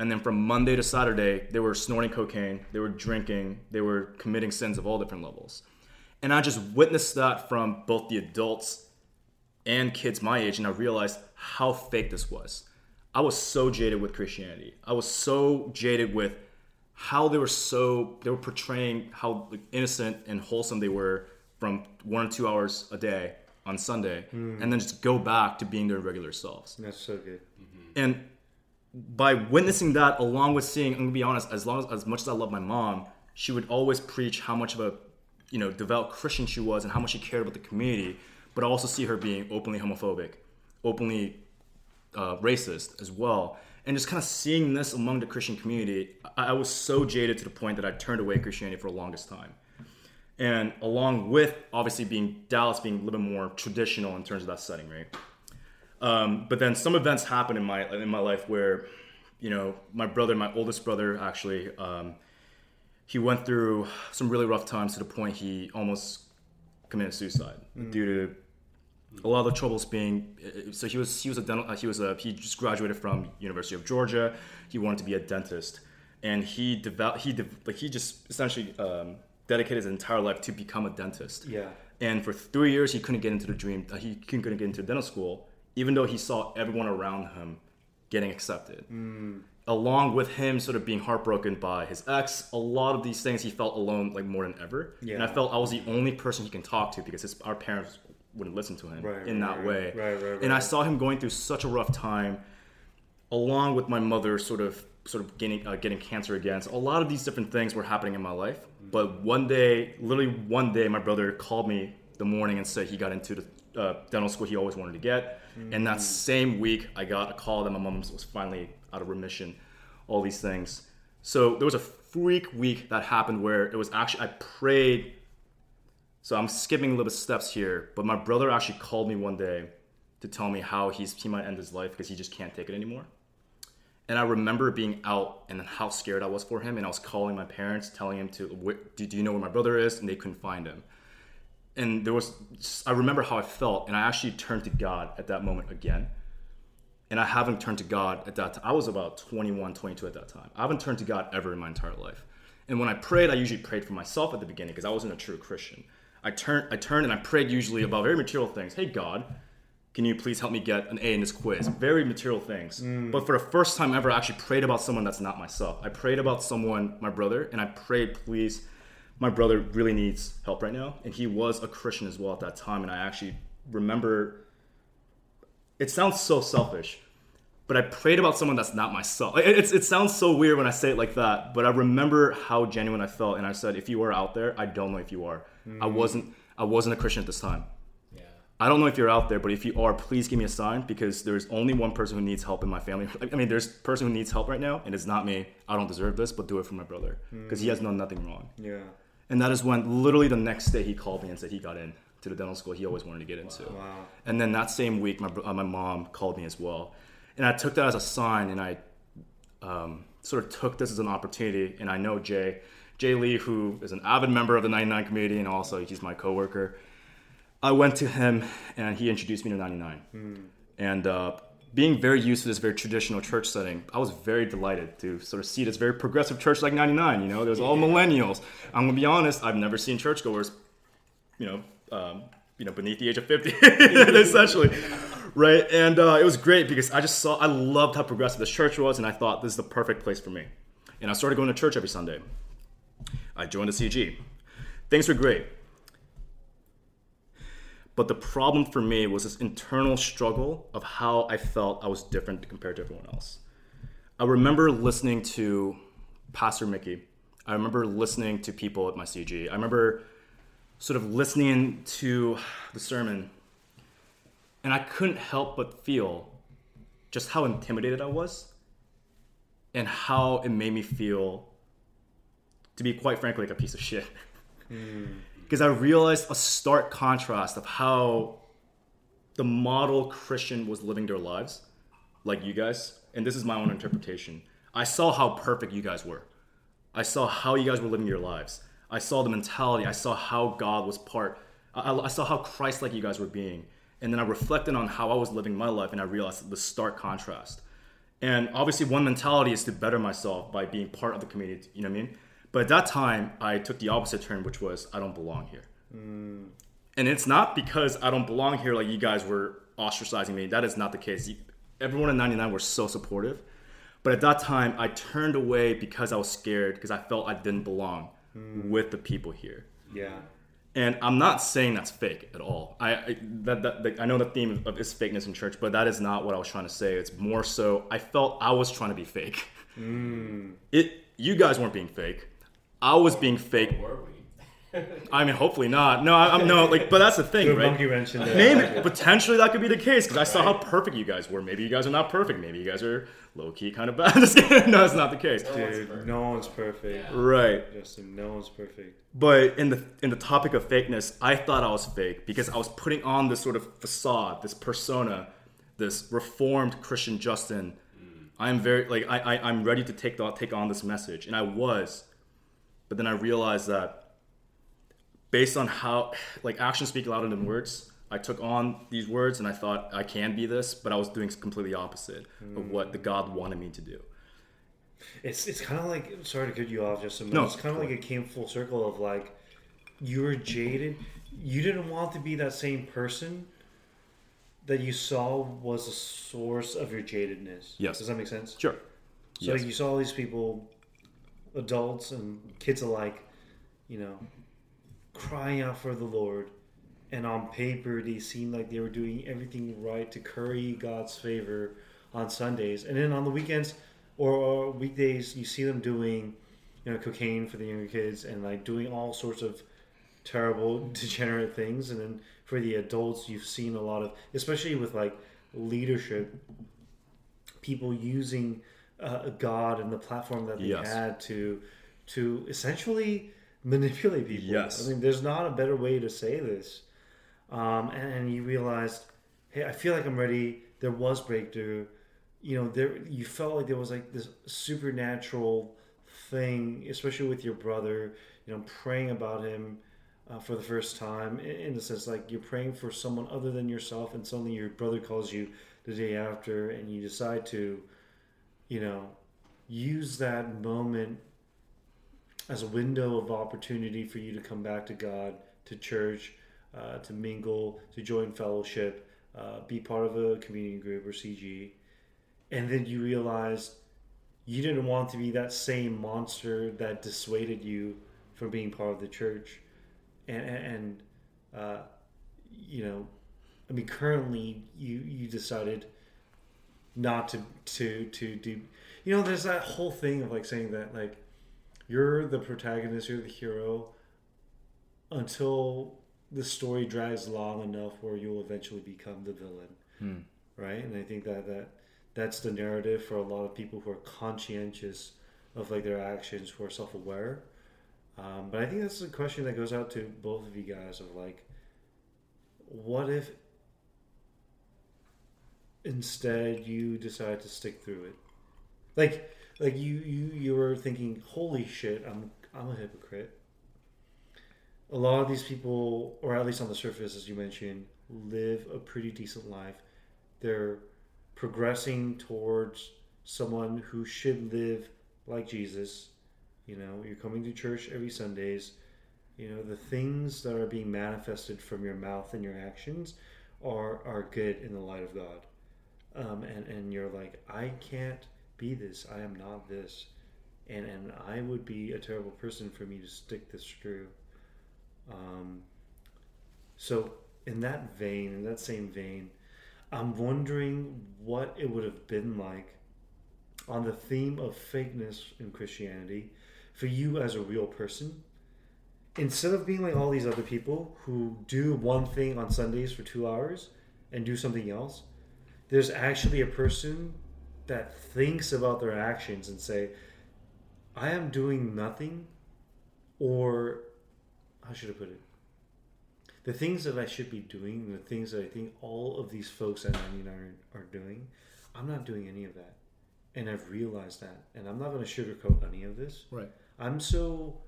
and then from Monday to Saturday, they were snorting cocaine, they were drinking, they were committing sins of all different levels. And I just witnessed that from both the adults and kids my age, and I realized how fake this was. I was so jaded with Christianity. I was so jaded with how they were so they were portraying how innocent and wholesome they were from one or two hours a day on Sunday, mm. and then just go back to being their regular selves. That's so good. Mm-hmm. And by witnessing that, along with seeing, I'm gonna be honest, as long as as much as I love my mom, she would always preach how much of a you know devout Christian she was and how much she cared about the community. But I also see her being openly homophobic, openly uh, racist as well, and just kind of seeing this among the Christian community, I, I was so jaded to the point that I turned away Christianity for the longest time. And along with obviously being Dallas being a little bit more traditional in terms of that setting, right? Um, but then some events happened in my in my life where, you know, my brother, my oldest brother, actually, um, he went through some really rough times to the point he almost committed suicide mm. due to a lot of the troubles being. So he was he was a dental he was a he just graduated from University of Georgia. He wanted to be a dentist, and he developed he de- like he just essentially um, dedicated his entire life to become a dentist. Yeah. And for three years, he couldn't get into the dream. Uh, he couldn't get into dental school even though he saw everyone around him getting accepted. Mm. Along with him sort of being heartbroken by his ex, a lot of these things he felt alone like more than ever. Yeah. And I felt I was the only person he can talk to because his, our parents wouldn't listen to him right, in right, that right, way. Right, right, And I saw him going through such a rough time, along with my mother sort of sort of getting uh, getting cancer again. So a lot of these different things were happening in my life. But one day, literally one day, my brother called me the morning and said he got into the uh, dental school he always wanted to get. Mm. And that same week, I got a call that my mom was finally out of remission, all these things. So there was a freak week that happened where it was actually, I prayed. So I'm skipping a little bit steps here, but my brother actually called me one day to tell me how he's, he might end his life because he just can't take it anymore. And I remember being out and how scared I was for him. And I was calling my parents, telling him to, do, do you know where my brother is? And they couldn't find him and there was i remember how i felt and i actually turned to god at that moment again. And i haven't turned to god at that time i was about 21 22 at that time. I haven't turned to god ever in my entire life. And when i prayed i usually prayed for myself at the beginning because i wasn't a true christian. I turned i turned and i prayed usually about very material things. Hey god can you please help me get an a in this quiz? Very material things. Mm. but for the first time ever i actually prayed about someone that's not myself. I prayed about someone my brother and i prayed please my brother really needs help right now, and he was a Christian as well at that time. And I actually remember. It sounds so selfish, but I prayed about someone that's not myself. It, it, it sounds so weird when I say it like that, but I remember how genuine I felt, and I said, "If you are out there, I don't know if you are. Mm. I wasn't. I wasn't a Christian at this time. Yeah. I don't know if you're out there, but if you are, please give me a sign because there's only one person who needs help in my family. I mean, there's a person who needs help right now, and it's not me. I don't deserve this, but do it for my brother because he has done nothing wrong. Yeah. And that is when literally the next day he called me and said he got in to the dental school he always wanted to get into. Wow. And then that same week, my, uh, my mom called me as well. And I took that as a sign and I um, sort of took this as an opportunity. And I know Jay, Jay Lee, who is an avid member of the 99 community and also he's my coworker. I went to him and he introduced me to 99. And uh, being very used to this very traditional church setting, I was very delighted to sort of see this very progressive church like 99. You know, there's all millennials. I'm gonna be honest, I've never seen churchgoers, you know, um, you know, beneath the age of 50, <laughs> essentially, right? And uh, it was great because I just saw, I loved how progressive this church was, and I thought this is the perfect place for me. And I started going to church every Sunday. I joined the CG. Things were great. But the problem for me was this internal struggle of how I felt I was different compared to everyone else. I remember listening to Pastor Mickey. I remember listening to people at my CG. I remember sort of listening to the sermon, and I couldn't help but feel just how intimidated I was and how it made me feel, to be quite frankly, like a piece of shit. Hmm. Because I realized a stark contrast of how the model Christian was living their lives, like you guys, and this is my own interpretation. I saw how perfect you guys were. I saw how you guys were living your lives. I saw the mentality. I saw how God was part. I, I saw how Christ-like you guys were being, and then I reflected on how I was living my life, and I realized the stark contrast. And obviously, one mentality is to better myself by being part of the community. You know what I mean? But at that time, I took the opposite turn, which was I don't belong here. Mm. And it's not because I don't belong here, like you guys were ostracizing me. That is not the case. Everyone in 99 were so supportive. But at that time, I turned away because I was scared, because I felt I didn't belong mm. with the people here. Yeah. And I'm not saying that's fake at all. I I, that, that, that- I know the theme of is fakeness in church, but that is not what I was trying to say. It's more so I felt I was trying to be fake. Mm. It you guys weren't being fake. I was being fake. <laughs> I mean, hopefully not. No, I, I'm no like, but that's the thing, Good right? monkey wrench in there. Maybe potentially that could be the case because I saw how perfect you guys were. Maybe you guys are not perfect. Maybe you guys are low key kind of bad. <laughs> No, it's not the case. Dude, no one's perfect. Right. Justin, no one's perfect. But in the in the topic of fakeness, I thought I was fake because I was putting on this sort of facade, this persona, this reformed Christian Justin. I'm very like I, I I'm ready to take the, take on this message, and I was, but then I realized that based on how like actions speak louder than words, I took on these words and I thought I can be this, but I was doing completely opposite of what the God wanted me to do. It's it's kind of like sorry to cut you off, Justin. But No, it's kind of like it came full circle of like you were jaded. You didn't want to be that same person that you saw was a source of your jadedness. Yes. Does that make sense? Sure. So Yes. you saw all these people, adults and kids alike, you know, crying out for the Lord, and on paper they seemed like they were doing everything right to curry God's favor on Sundays, and then on the weekends or, or weekdays you see them doing, you know, cocaine for the younger kids and like doing all sorts of terrible, <laughs> degenerate things, and then for the adults you've seen a lot of, especially with like leadership, people using uh, God and the platform that they Yes. had to to essentially manipulate people. Yes. I mean, there's not a better way to say this. Um, and, and you realized, hey, I feel like I'm ready. There was breakthrough. You know, there you felt like there was like this supernatural thing, especially with your brother. You know, praying about him uh, for the first time, in, in the sense like you're praying for someone other than yourself, and suddenly your brother calls you the day after, and you decide to, you know, use that moment as a window of opportunity for you to come back to God, to church, uh, to mingle, to join fellowship, uh, be part of a community group or CG. And then you realize you didn't want to be that same monster that dissuaded you from being part of the church. And, and uh, you know, I mean, currently you, you decided not to, to, to do, you know, there's that whole thing of like saying that, like, you're the protagonist, you're the hero until the story drags long enough where you'll eventually become the villain, Hmm. right? And I think that that that's the narrative for a lot of people who are conscientious of like their actions, who are self-aware. Um, but I think that's a question that goes out to both of you guys of like, what if instead you decide to stick through it? Like, like you you you were thinking, holy shit, I'm I'm a hypocrite. A lot of these people, or at least on the surface, as you mentioned, live a pretty decent life. They're progressing towards someone who should live like Jesus. You know, you're coming to church every Sundays. You know, the things that are being manifested from your mouth and your actions are are good in the light of God. Um, and and you're like, I can't be this. I am not this. And and I would be a terrible person for me to stick this through. Um, so in that vein, in that same vein, I'm wondering what it would have been like on the theme of fakeness in Christianity for you as a real person. Instead of being like all these other people who do one thing on Sundays for two hours and do something else, there's actually a person that thinks about their actions and say, I am doing nothing, or how should I put it? The things that I should be doing, the things that I think all of these folks at 99 are, are doing, I'm not doing any of that. And I've realized that. And I'm not going to sugarcoat any of this. Right. I'm so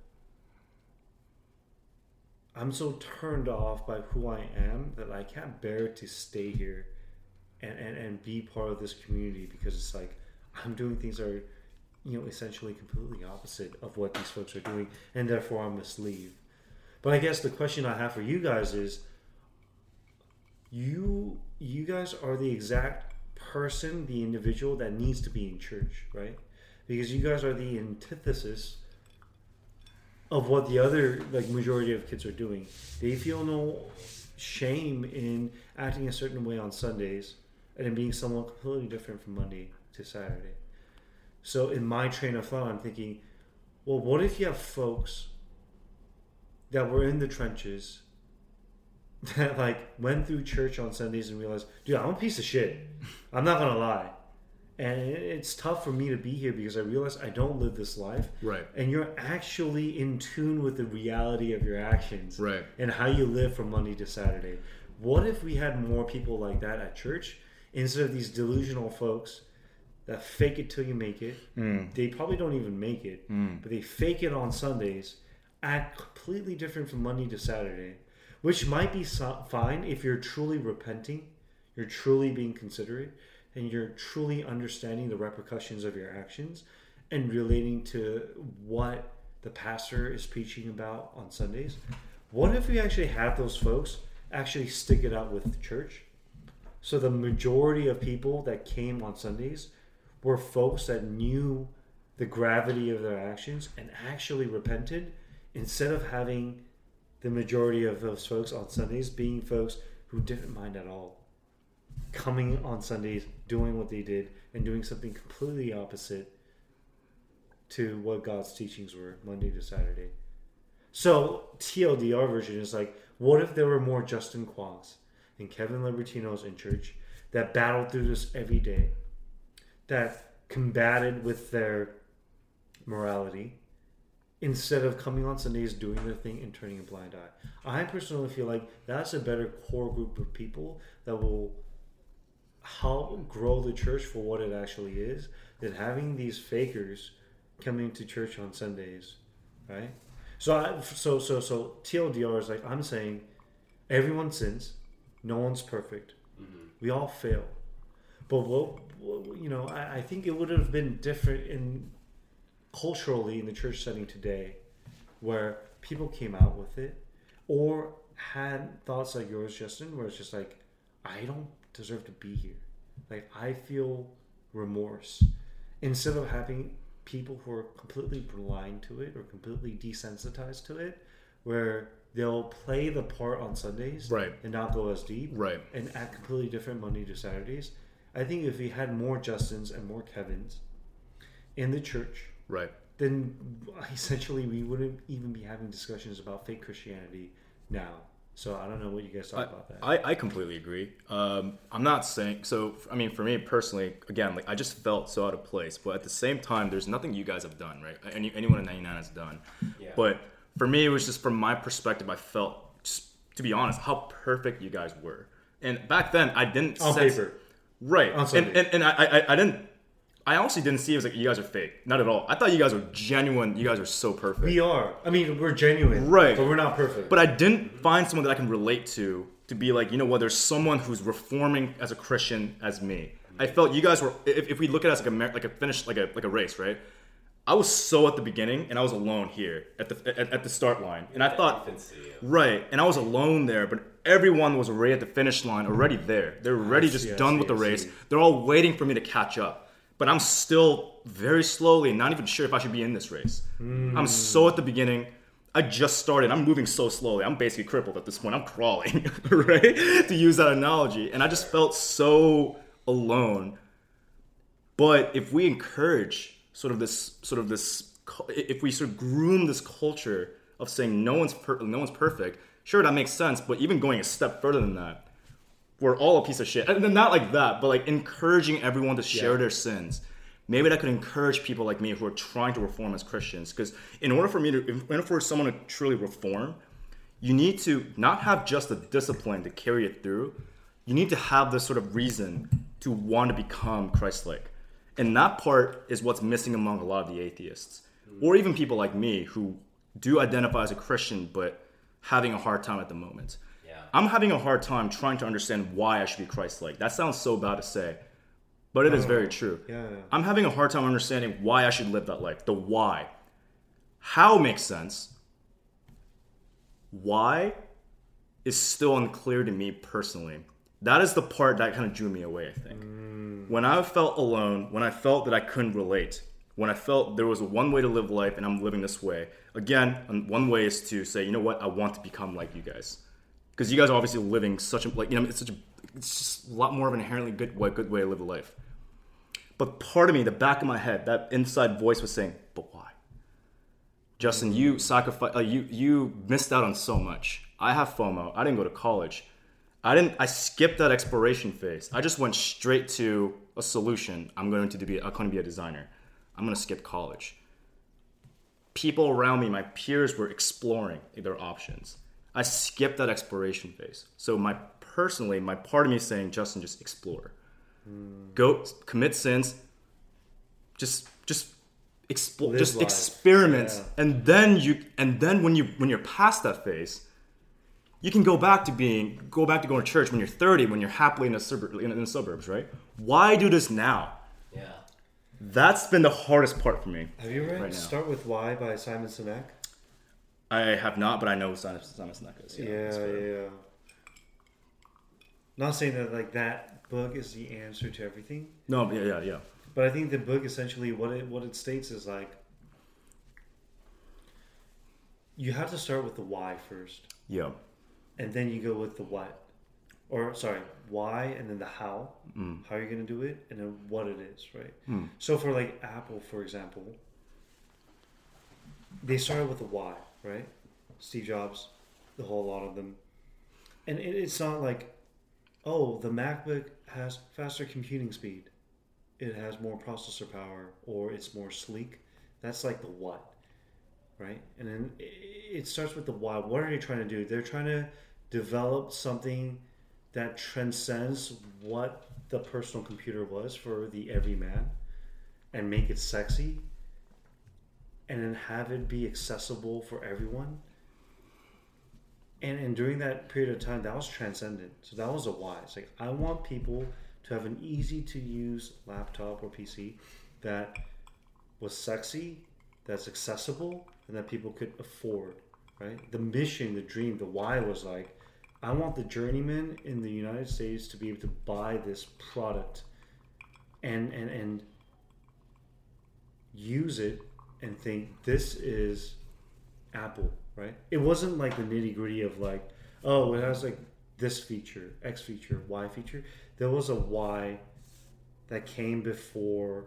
I'm so turned off by who I am that I can't bear to stay here and, and, and be part of this community because it's like I'm doing things that are you know essentially completely opposite of what these folks are doing and therefore I must leave. But I guess the question I have for you guys is you you guys are the exact person, the individual that needs to be in church, right? Because you guys are the antithesis of what the other like majority of kids are doing. They feel no shame in acting a certain way on Sundays and in being someone completely different from Monday to Saturday. So in my train of thought, I'm thinking, well, what if you have folks that were in the trenches <laughs> that like went through church on Sundays and realized, dude, I'm a piece of shit. <laughs> I'm not gonna lie. And it's tough for me to be here because I realize I don't live this life. Right. And you're actually in tune with the reality of your actions Right. and how you live from Monday to Saturday. What if we had more people like that at church instead of these delusional folks that fake it till you make it? Mm. They probably don't even make it, Mm. but they fake it on Sundays, act completely different from Monday to Saturday, which might be so- fine if you're truly repenting, you're truly being considerate, and you're truly understanding the repercussions of your actions and relating to what the pastor is preaching about on Sundays. What if we actually had those folks actually stick it out with the church? So the majority of people that came on Sundays were folks that knew the gravity of their actions and actually repented instead of having the majority of those folks on Sundays being folks who didn't mind at all. Coming on Sundays, doing what they did, and doing something completely opposite to what God's teachings were Monday to Saturday. So TLDR version is like, what if there were more Justin Quangs and Kevin Libertinos in church that battled through this every day, that combated with their morality instead of coming on Sundays doing their thing and turning a blind eye. I personally feel like that's a better core group of people that will help grow the church for what it actually is than having these fakers coming to church on Sundays, right? So, I, so, so, so TLDR is like I'm saying, everyone sins, no one's perfect, mm-hmm. we all fail, but what, what you know, I, I think it would have been different in culturally in the church setting today, where people came out with it, or had thoughts like yours, Justin, where it's just like, I don't deserve to be here. Like I feel remorse. Instead of having people who are completely blind to it or completely desensitized to it, where they'll play the part on Sundays Right. and not go as deep Right. and act completely different Monday to Saturdays. I think if we had more Justins and more Kevins in the church, Right. then <laughs> essentially we wouldn't even be having discussions about fake Christianity now. So I don't know what you guys thought about that. I, I completely agree. Um, I'm not saying so. I mean, for me personally, again, like I just felt so out of place. But at the same time, there's nothing you guys have done, right? Any, anyone in '99 has done. Yeah. But for me, it was just from my perspective. I felt, just, to be honest, how perfect you guys were. And back then, I didn't On sense- paper. right? On And, and and I, I I didn't. I honestly didn't see it as like you guys are fake. Not at all. I thought you guys were genuine. You guys are so perfect. we are. I mean, we're genuine, Right. But we're not perfect. But I didn't find someone that I can relate to to be like, you know what, there's someone who's reforming as a Christian as me. I felt you guys were if, if we look at it as like a like a finish like a like a race, right? I was so at the beginning and I was alone here at the at, at the start line. And I thought right, and I was alone there, but everyone was already at the finish line, already there. They're already just I done see, with the race. They're all waiting for me to catch up. But I'm still very slowly, not even sure if I should be in this race. I'm so at the beginning. I just started. I'm moving so slowly. I'm basically crippled at this point. I'm crawling, <laughs> right? to use that analogy. And I just felt so alone. But if we encourage sort of this, sort of this, if we sort of groom this culture of saying no one's per- no one's perfect, sure that makes sense. But even going a step further than that, we're all a piece of shit. And not like that, but like encouraging everyone to share Yeah. their sins. Maybe that could encourage people like me who are trying to reform as Christians. Because in order for me to, in order for someone to truly reform, you need to not have just the discipline to carry it through. You need to have this sort of reason to want to become Christ-like. And that part is what's missing among a lot of the atheists, or even people like me who do identify as a Christian but having a hard time at the moment. Yeah. I'm having a hard time trying to understand why I should be Christ-like. That sounds so bad to say, but it is very true. Yeah, yeah. I'm having a hard time understanding why I should live that life. The why. How makes sense. Why is still unclear to me personally. That is the part that kind of drew me away, I think. Mm. When I felt alone, when I felt that I couldn't relate, when I felt there was one way to live life and I'm living this way, again, one way is to say, you know what, I want to become like you guys. Because you guys are obviously living such a, like, you know, it's such a, it's just a lot more of an inherently good way, good way to live a life. But part of me, the back of my head, that inside voice was saying, "But why?" Justin, you sacrifice. Uh, you you missed out on so much. I have FOMO. I didn't go to college. I didn't. I skipped that exploration phase. I just went straight to a solution. I'm going to be. I'm going to be a designer. I'm going to skip college. People around me, my peers, were exploring their options. I skipped that exploration phase. So my personally, my part of me is saying, Justin, just explore hmm. go commit sins just just explore Live just life. experiment Yeah. and then you and then when you when you're past that phase you can go back to being go back to going to church when you're 30 when you're happily in the suburb in, in the suburbs right why do this now Yeah. that's been the hardest part for me Have you read Right. Start with Why by Simon Sinek? i have not but i know simon simon Sinek is Yeah, yeah, yeah. Not saying that like that book is the answer to everything, no but yeah yeah yeah but I think the book essentially what it what it states is like you have to start with the why first, yeah and then you go with the what, or sorry, why, and then the how, Mm. how you're gonna do it, and then what it is, right? So for like Apple, for example, they started with the why, right? Steve Jobs, the whole lot of them, and it, it's not like, oh, the MacBook has faster computing speed, it has more processor power, or it's more sleek. That's like the what, right? And then it, starts with the why. What are they trying to do? They're trying to develop something that transcends what the personal computer was for the everyman and make it sexy and then have it be accessible for everyone. And, and during that period of time, that was transcendent. So that was a why. It's like, I want people to have an easy to use laptop or PC that was sexy, that's accessible, and that people could afford, right? The mission, the dream, the why was like, I want the journeyman in the United States to be able to buy this product and and and use it and think this is Apple, right? It wasn't like the nitty gritty of like, oh, it has like this feature, X feature, Y feature. There was a why that came before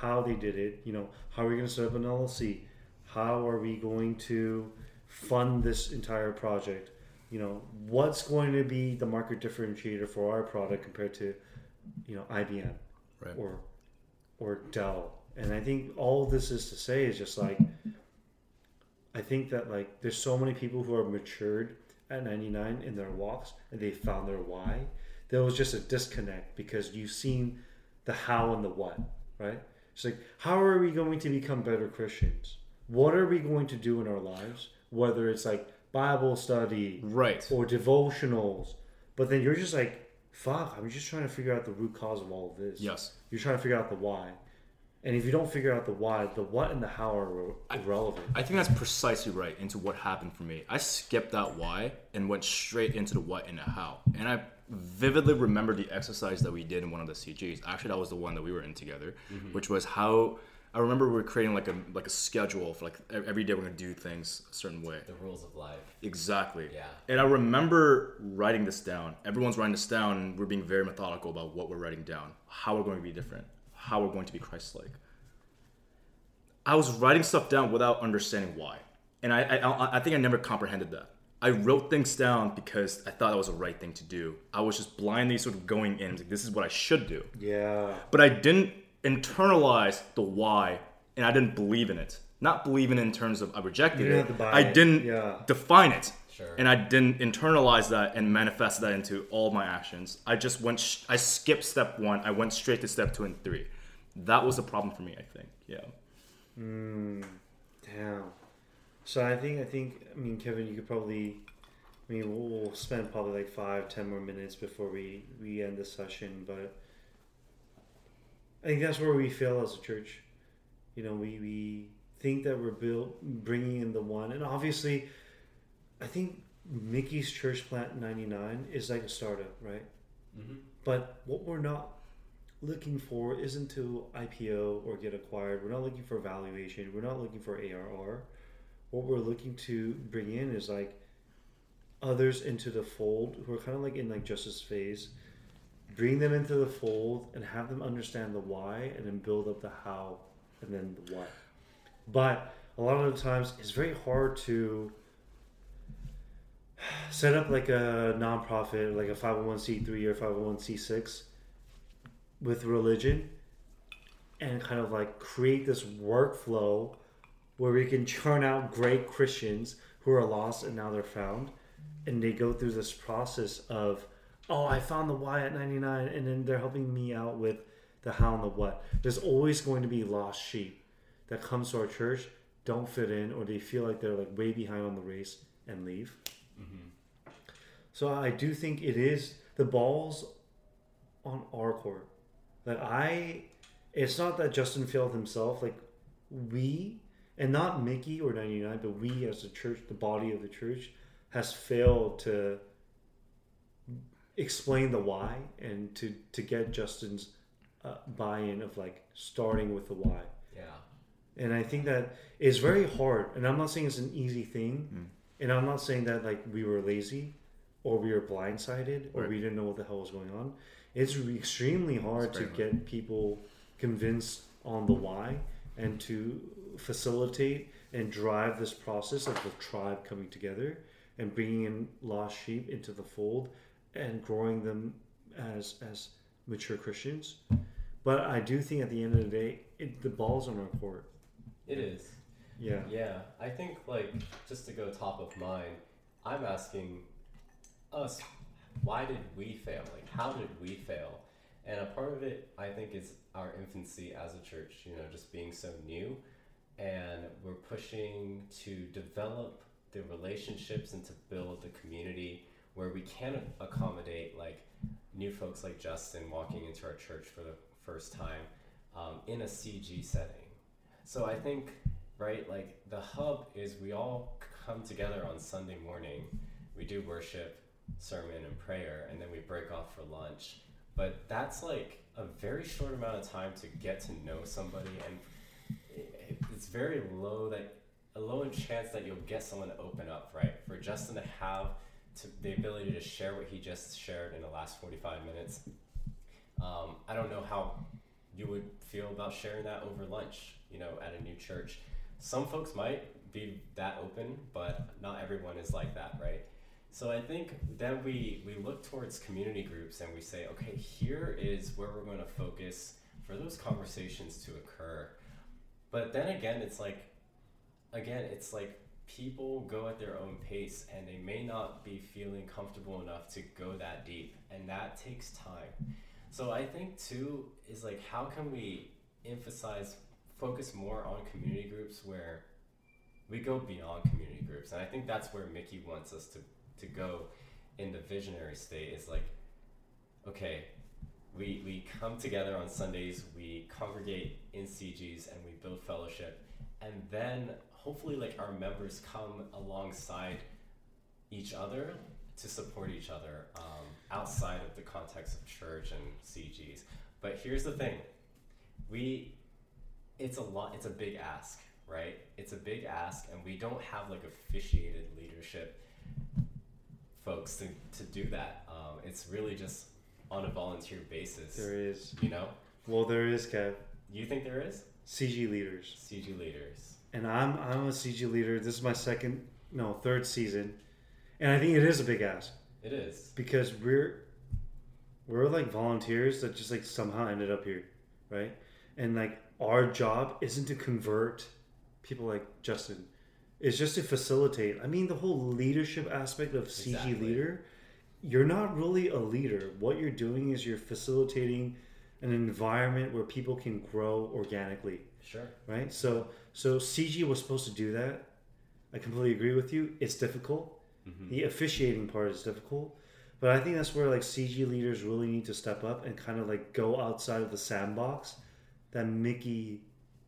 how they did it. You know, how are we going to set up an LLC? How are we going to fund this entire project? you know, what's going to be the market differentiator for our product compared to, you know, IBM Right. or or Dell. And I think all this is to say is just like I think that like there's so many people who are matured at 99 in their walks and they found their why. There was just a disconnect because you've seen the how and the what, right? It's like how are we going to become better Christians? What are we going to do in our lives? Whether it's like Bible study Right. or devotionals, but then you're just like, fuck, I'm just trying to figure out the root cause of all of this. Yes. You're trying to figure out the why. And if you don't figure out the why, the what and the how are re- irrelevant. I think that's precisely right into what happened for me. I skipped that why and went straight into the what and the how. And I vividly remember the exercise that we did in one of the CGs. Actually, that was the one that we were in together, mm-hmm. which was how I remember we were creating like a like a schedule for like every day we're gonna do things a certain way. The rules of life. Exactly. Yeah. And I remember writing this down. Everyone's writing this down, and we're being very methodical about what we're writing down, how we're going to be different, how we're going to be Christ-like. I was writing stuff down without understanding why, and I, I, I think I never comprehended that. I wrote things down because I thought that was the right thing to do. I was just blindly sort of going in, like, this is what I should do Yeah. but I didn't internalize the why, and I didn't believe in it. Not believe in it in terms of I rejected You it. have to buy I didn't Yeah. define it, Sure. and I didn't internalize that and manifest that into all my actions. I just went. Sh- I skipped step one. I went straight to step two and three. That was the problem for me. I think. Yeah. Hmm. Damn. So I think I think I mean Kevin, you could probably. I mean, we'll, we'll spend probably like five, ten more minutes before we we end the session, but I think that's where we fail as a church. You know, we we think that we're built bringing in the one, and obviously, I think Mickey's Church Plant ninety nine is like a startup, right? Mm-hmm. But what we're not looking for isn't to IPO or get acquired. We're not looking for valuation. We're not looking for ARR. What we're looking to bring in is like others into the fold who are kind of like in like justice phase. Bring them into the fold and have them understand the why, and then build up the how, and then the what. But a lot of the times, it's very hard to set up like a nonprofit, like a 501c3 or 501c6 with religion and kind of like create this workflow where we can churn out great Christians who are lost and now they're found. And they go through this process of, oh, I found the why at 99, and then they're helping me out with the how and the what. There's always going to be lost sheep that comes to our church, don't fit in, or they feel like they're like way behind on the race and leave. Mm-hmm. So I do think it is the balls on our court. That I, it's not that Justin failed himself. Like we, and not Mickey or ninety nine, but we as a church, the body of the church, has failed to explain the why and to to get Justin's uh, buy-in of like starting with the why. Yeah. And I think that is very hard. And I'm not saying it's an easy thing. Mm. And I'm not saying that like we were lazy or we were blindsided or Right. we didn't know what the hell was going on. It's re- extremely hard It's to very get people convinced on the why and to facilitate and drive this process of the tribe coming together and bringing in lost sheep into the fold and growing them as as mature Christians. But I do think at the end of the day, it, the ball's on our court. It is. Yeah. Yeah, I think like just to go top of mind, I'm asking us, why did we fail? Like, how did we fail? And a part of it, I think, is our infancy as a church. You know, just being so new, and we're pushing to develop the relationships and to build the community where we can accommodate like new folks like Justin walking into our church for the first time um, in a CG setting. So I think right? Like the hub is we all come together on Sunday morning. We do worship, sermon, and prayer, and then we break off for lunch. But that's like a very short amount of time to get to know somebody, and it- it's very low that a low chance that you'll get someone to open up, right? For Justin to have to, the ability to share what he just shared in the last 45 minutes. Um, I don't know how you would feel about sharing that over lunch, you know, at a new church. Some folks might be that open, but not everyone is like that, right? So I think then we we look towards community groups and we say, okay, here is where we're going to focus for those conversations to occur. But then again, it's like, again, it's like people go at their own pace and they may not be feeling comfortable enough to go that deep, and that takes time. So I think too is like, how can we emphasize, focus more on community groups where we go beyond community groups, and I think that's where Mickey wants us to to go in the visionary state. Is like, okay, we we come together on Sundays, we congregate in CGs, and we build fellowship, and then hopefully like our members come alongside each other to support each other um, outside of the context of church and CGs. But here's the thing, we it's a lot it's a big ask right it's a big ask and we don't have like officiated leadership folks to, to do that um, it's really just on a volunteer basis There is. you know Well, there is, Kev. You think there is CG leaders. cg leaders And I'm I'm a CG leader. This is my second, no, third season, and I think it is a big ask it is because we're we're like volunteers that just like somehow ended up here, right? And like our job isn't to convert people like Justin. It's just to facilitate. I mean, the whole leadership aspect of CG Exactly. leader. You're not really a leader. What you're doing is you're facilitating an environment where people can grow organically sure right? So so CG was supposed to do that. I completely agree with you. It's difficult. Mhm. The officiating part is difficult, but I think that's where like CG leaders really need to step up and kind of like go outside of the sandbox that Mickey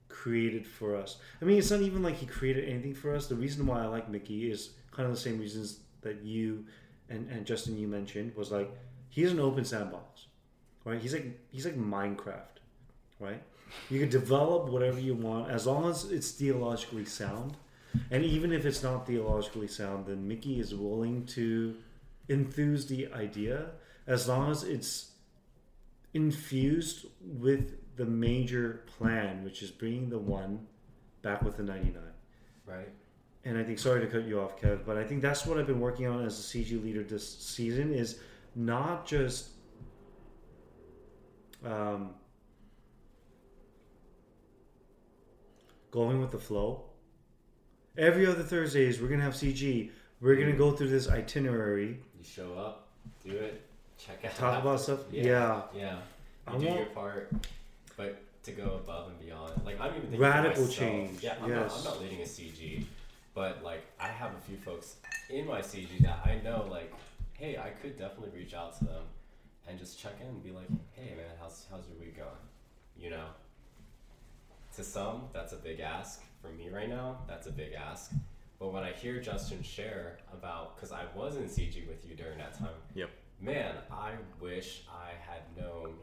created for us. I mean, it's not even like he created anything for us. The reason why I like Mickey is kind of the same reasons that you and, and Justin you mentioned was like he's an open sandbox, right? He's like he's like Minecraft, right? You can develop whatever you want as long as it's theologically sound. And even if it's not theologically sound, then Mickey is willing to enthuse the idea as long as it's infused with the major plan, which is bringing the one back with the 99. right And I think, sorry to cut you off, Kev, but I think that's what I've been working on as a CG leader this season is not just um, going with the flow. Every other Thursdays, we're going to have CG. We're going to go through this itinerary, you show up do it check out talk about stuff. Yeah. yeah I you do your part but to go above and beyond like i'm even thinking Radical change, yeah I'm, yes. not, I'm not leading a cg but like i have a few folks in my cg that i know like hey i could definitely reach out to them and just check in and be like hey man how's how's your week going? You know? To some that's a big ask. For me right now that's a big ask. But when i hear justin share about because i was in cg with you during that time Yep. man i wish i had known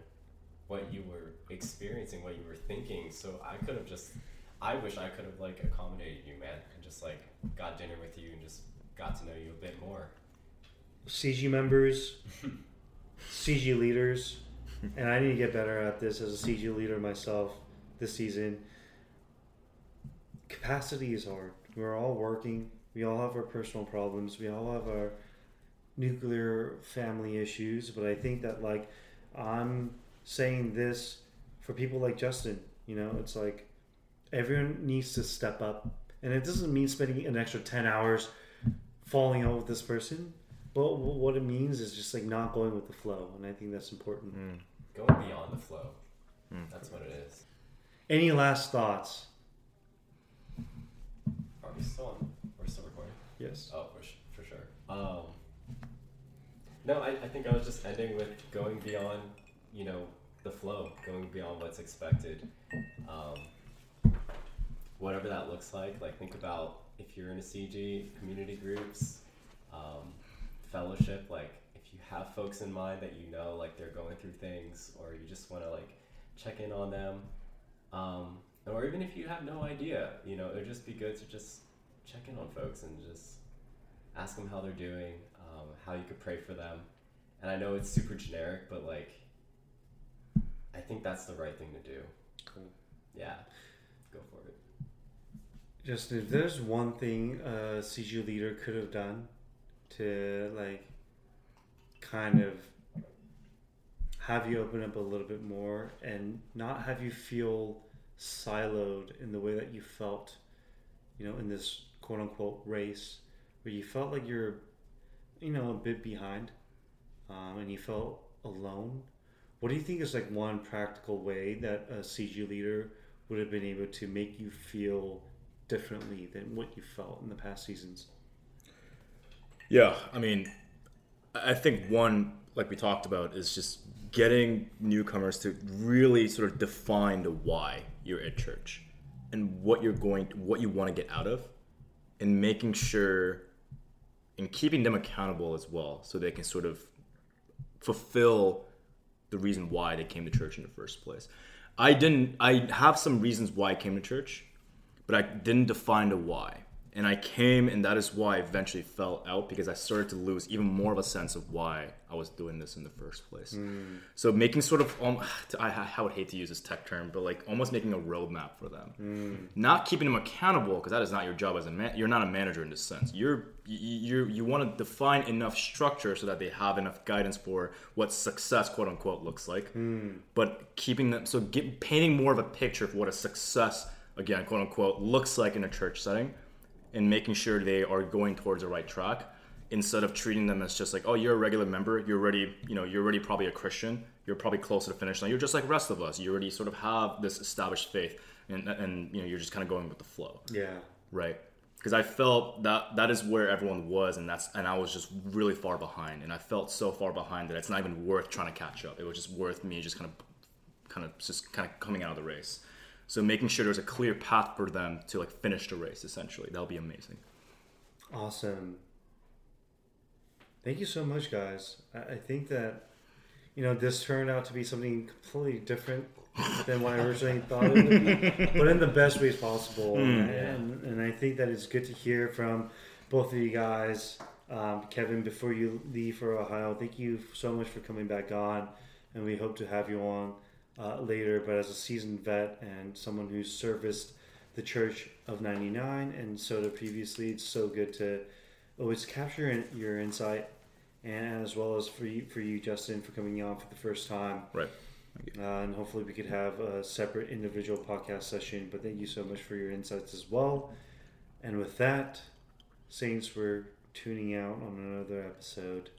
what you were experiencing what you were thinking. So i could have just i wish i could have like accommodated you man and just like got dinner with you and just got to know you a bit more. CG members, <laughs> CG leaders, and I need to get better at this as a CG leader myself this season. Capacity is hard. We're all working. We all have our personal problems. We all have our nuclear family issues. But I think that, like, I'm saying this for people like Justin. You know, it's like everyone needs to step up. And it doesn't mean spending an extra 10 hours falling out with this person. But what it means is just like not going with the flow, and I think that's important. Mm. going beyond the flow Mm. that's what it is Any last thoughts? are we still on we're still recording Yes. Oh, for, sh- for sure. Um, no, I, I think I was just ending with going beyond, you know, the flow, going beyond what's expected. Um, whatever that looks like, like think about if you're in a CG, community groups, um, fellowship, like if you have folks in mind that you know, like they're going through things, or you just want to like check in on them, um, or even if you have no idea, you know, it would just be good to just check in on folks and just ask them how they're doing, um, how you could pray for them. And I know it's super generic, but like, I think that's the right thing to do. Cool. Yeah, go for it. Just if there's one thing a CG leader could have done to like kind of have you open up a little bit more and not have you feel siloed in the way that you felt, you know, in this quote unquote race where you felt like you're, you know, a bit behind um, and you felt alone. What do you think is like one practical way that a CG leader would have been able to make you feel differently than what you felt in the past seasons? Yeah, I mean, I think one, like we talked about, is just getting newcomers to really sort of define the why you're at church and what you're going, what you want to get out of, and making sure and keeping them accountable as well, so they can sort of fulfill the reason why they came to church in the first place. I didn't. I have some reasons why I came to church, but I didn't define the why and I came, and that is why I eventually fell out because I started to lose even more of a sense of why I was doing this in the first place. Mm. So making sort of, um, <sighs> I, I would hate to use this tech term, but like almost making a roadmap for them, mm. not keeping them accountable because that is not your job as a man. You're not a manager in this sense. You're you you want to define enough structure so that they have enough guidance for what success quote unquote looks like, mm. but keeping them so get, painting more of a picture of what a success again quote unquote looks like in a church setting and making sure they are going towards the right track instead of treating them as just like oh you're a regular member you're already you know you're already probably a christian you're probably close to the finish line you're just like rest of us you already sort of have this established faith and, and you know you're just kind of going with the flow. Yeah. Right? Because i felt that that is where everyone was and that's and i was just really far behind and i felt so far behind that it's not even worth trying to catch up. It was just worth me just kind of kind of just kind of coming out of the race so making sure there's a clear path for them to like finish the race, essentially, that'll be amazing. Awesome. Thank you so much, guys. I think that you know this turned out to be something completely different than what I originally <laughs> thought it would be, but in the best ways possible. Mm. And, and I think that it's good to hear from both of you guys. Um, Kevin, before you leave for Ohio, thank you so much for coming back on, and we hope to have you on uh, later, but as a seasoned vet and someone who's serviced the Church of 99 and SOTA previously, it's so good to always capture your insight and as well as for you, for you, Justin, for coming on for the first time. Right. Uh, and hopefully we could have a separate individual podcast session. But thank you so much for your insights as well. And with that, Saints, we're tuning out on another episode.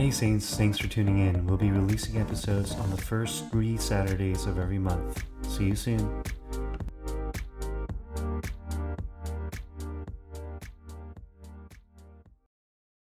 Hey Saints, thanks for tuning in. We'll be releasing episodes on the first three Saturdays of every month. See you soon.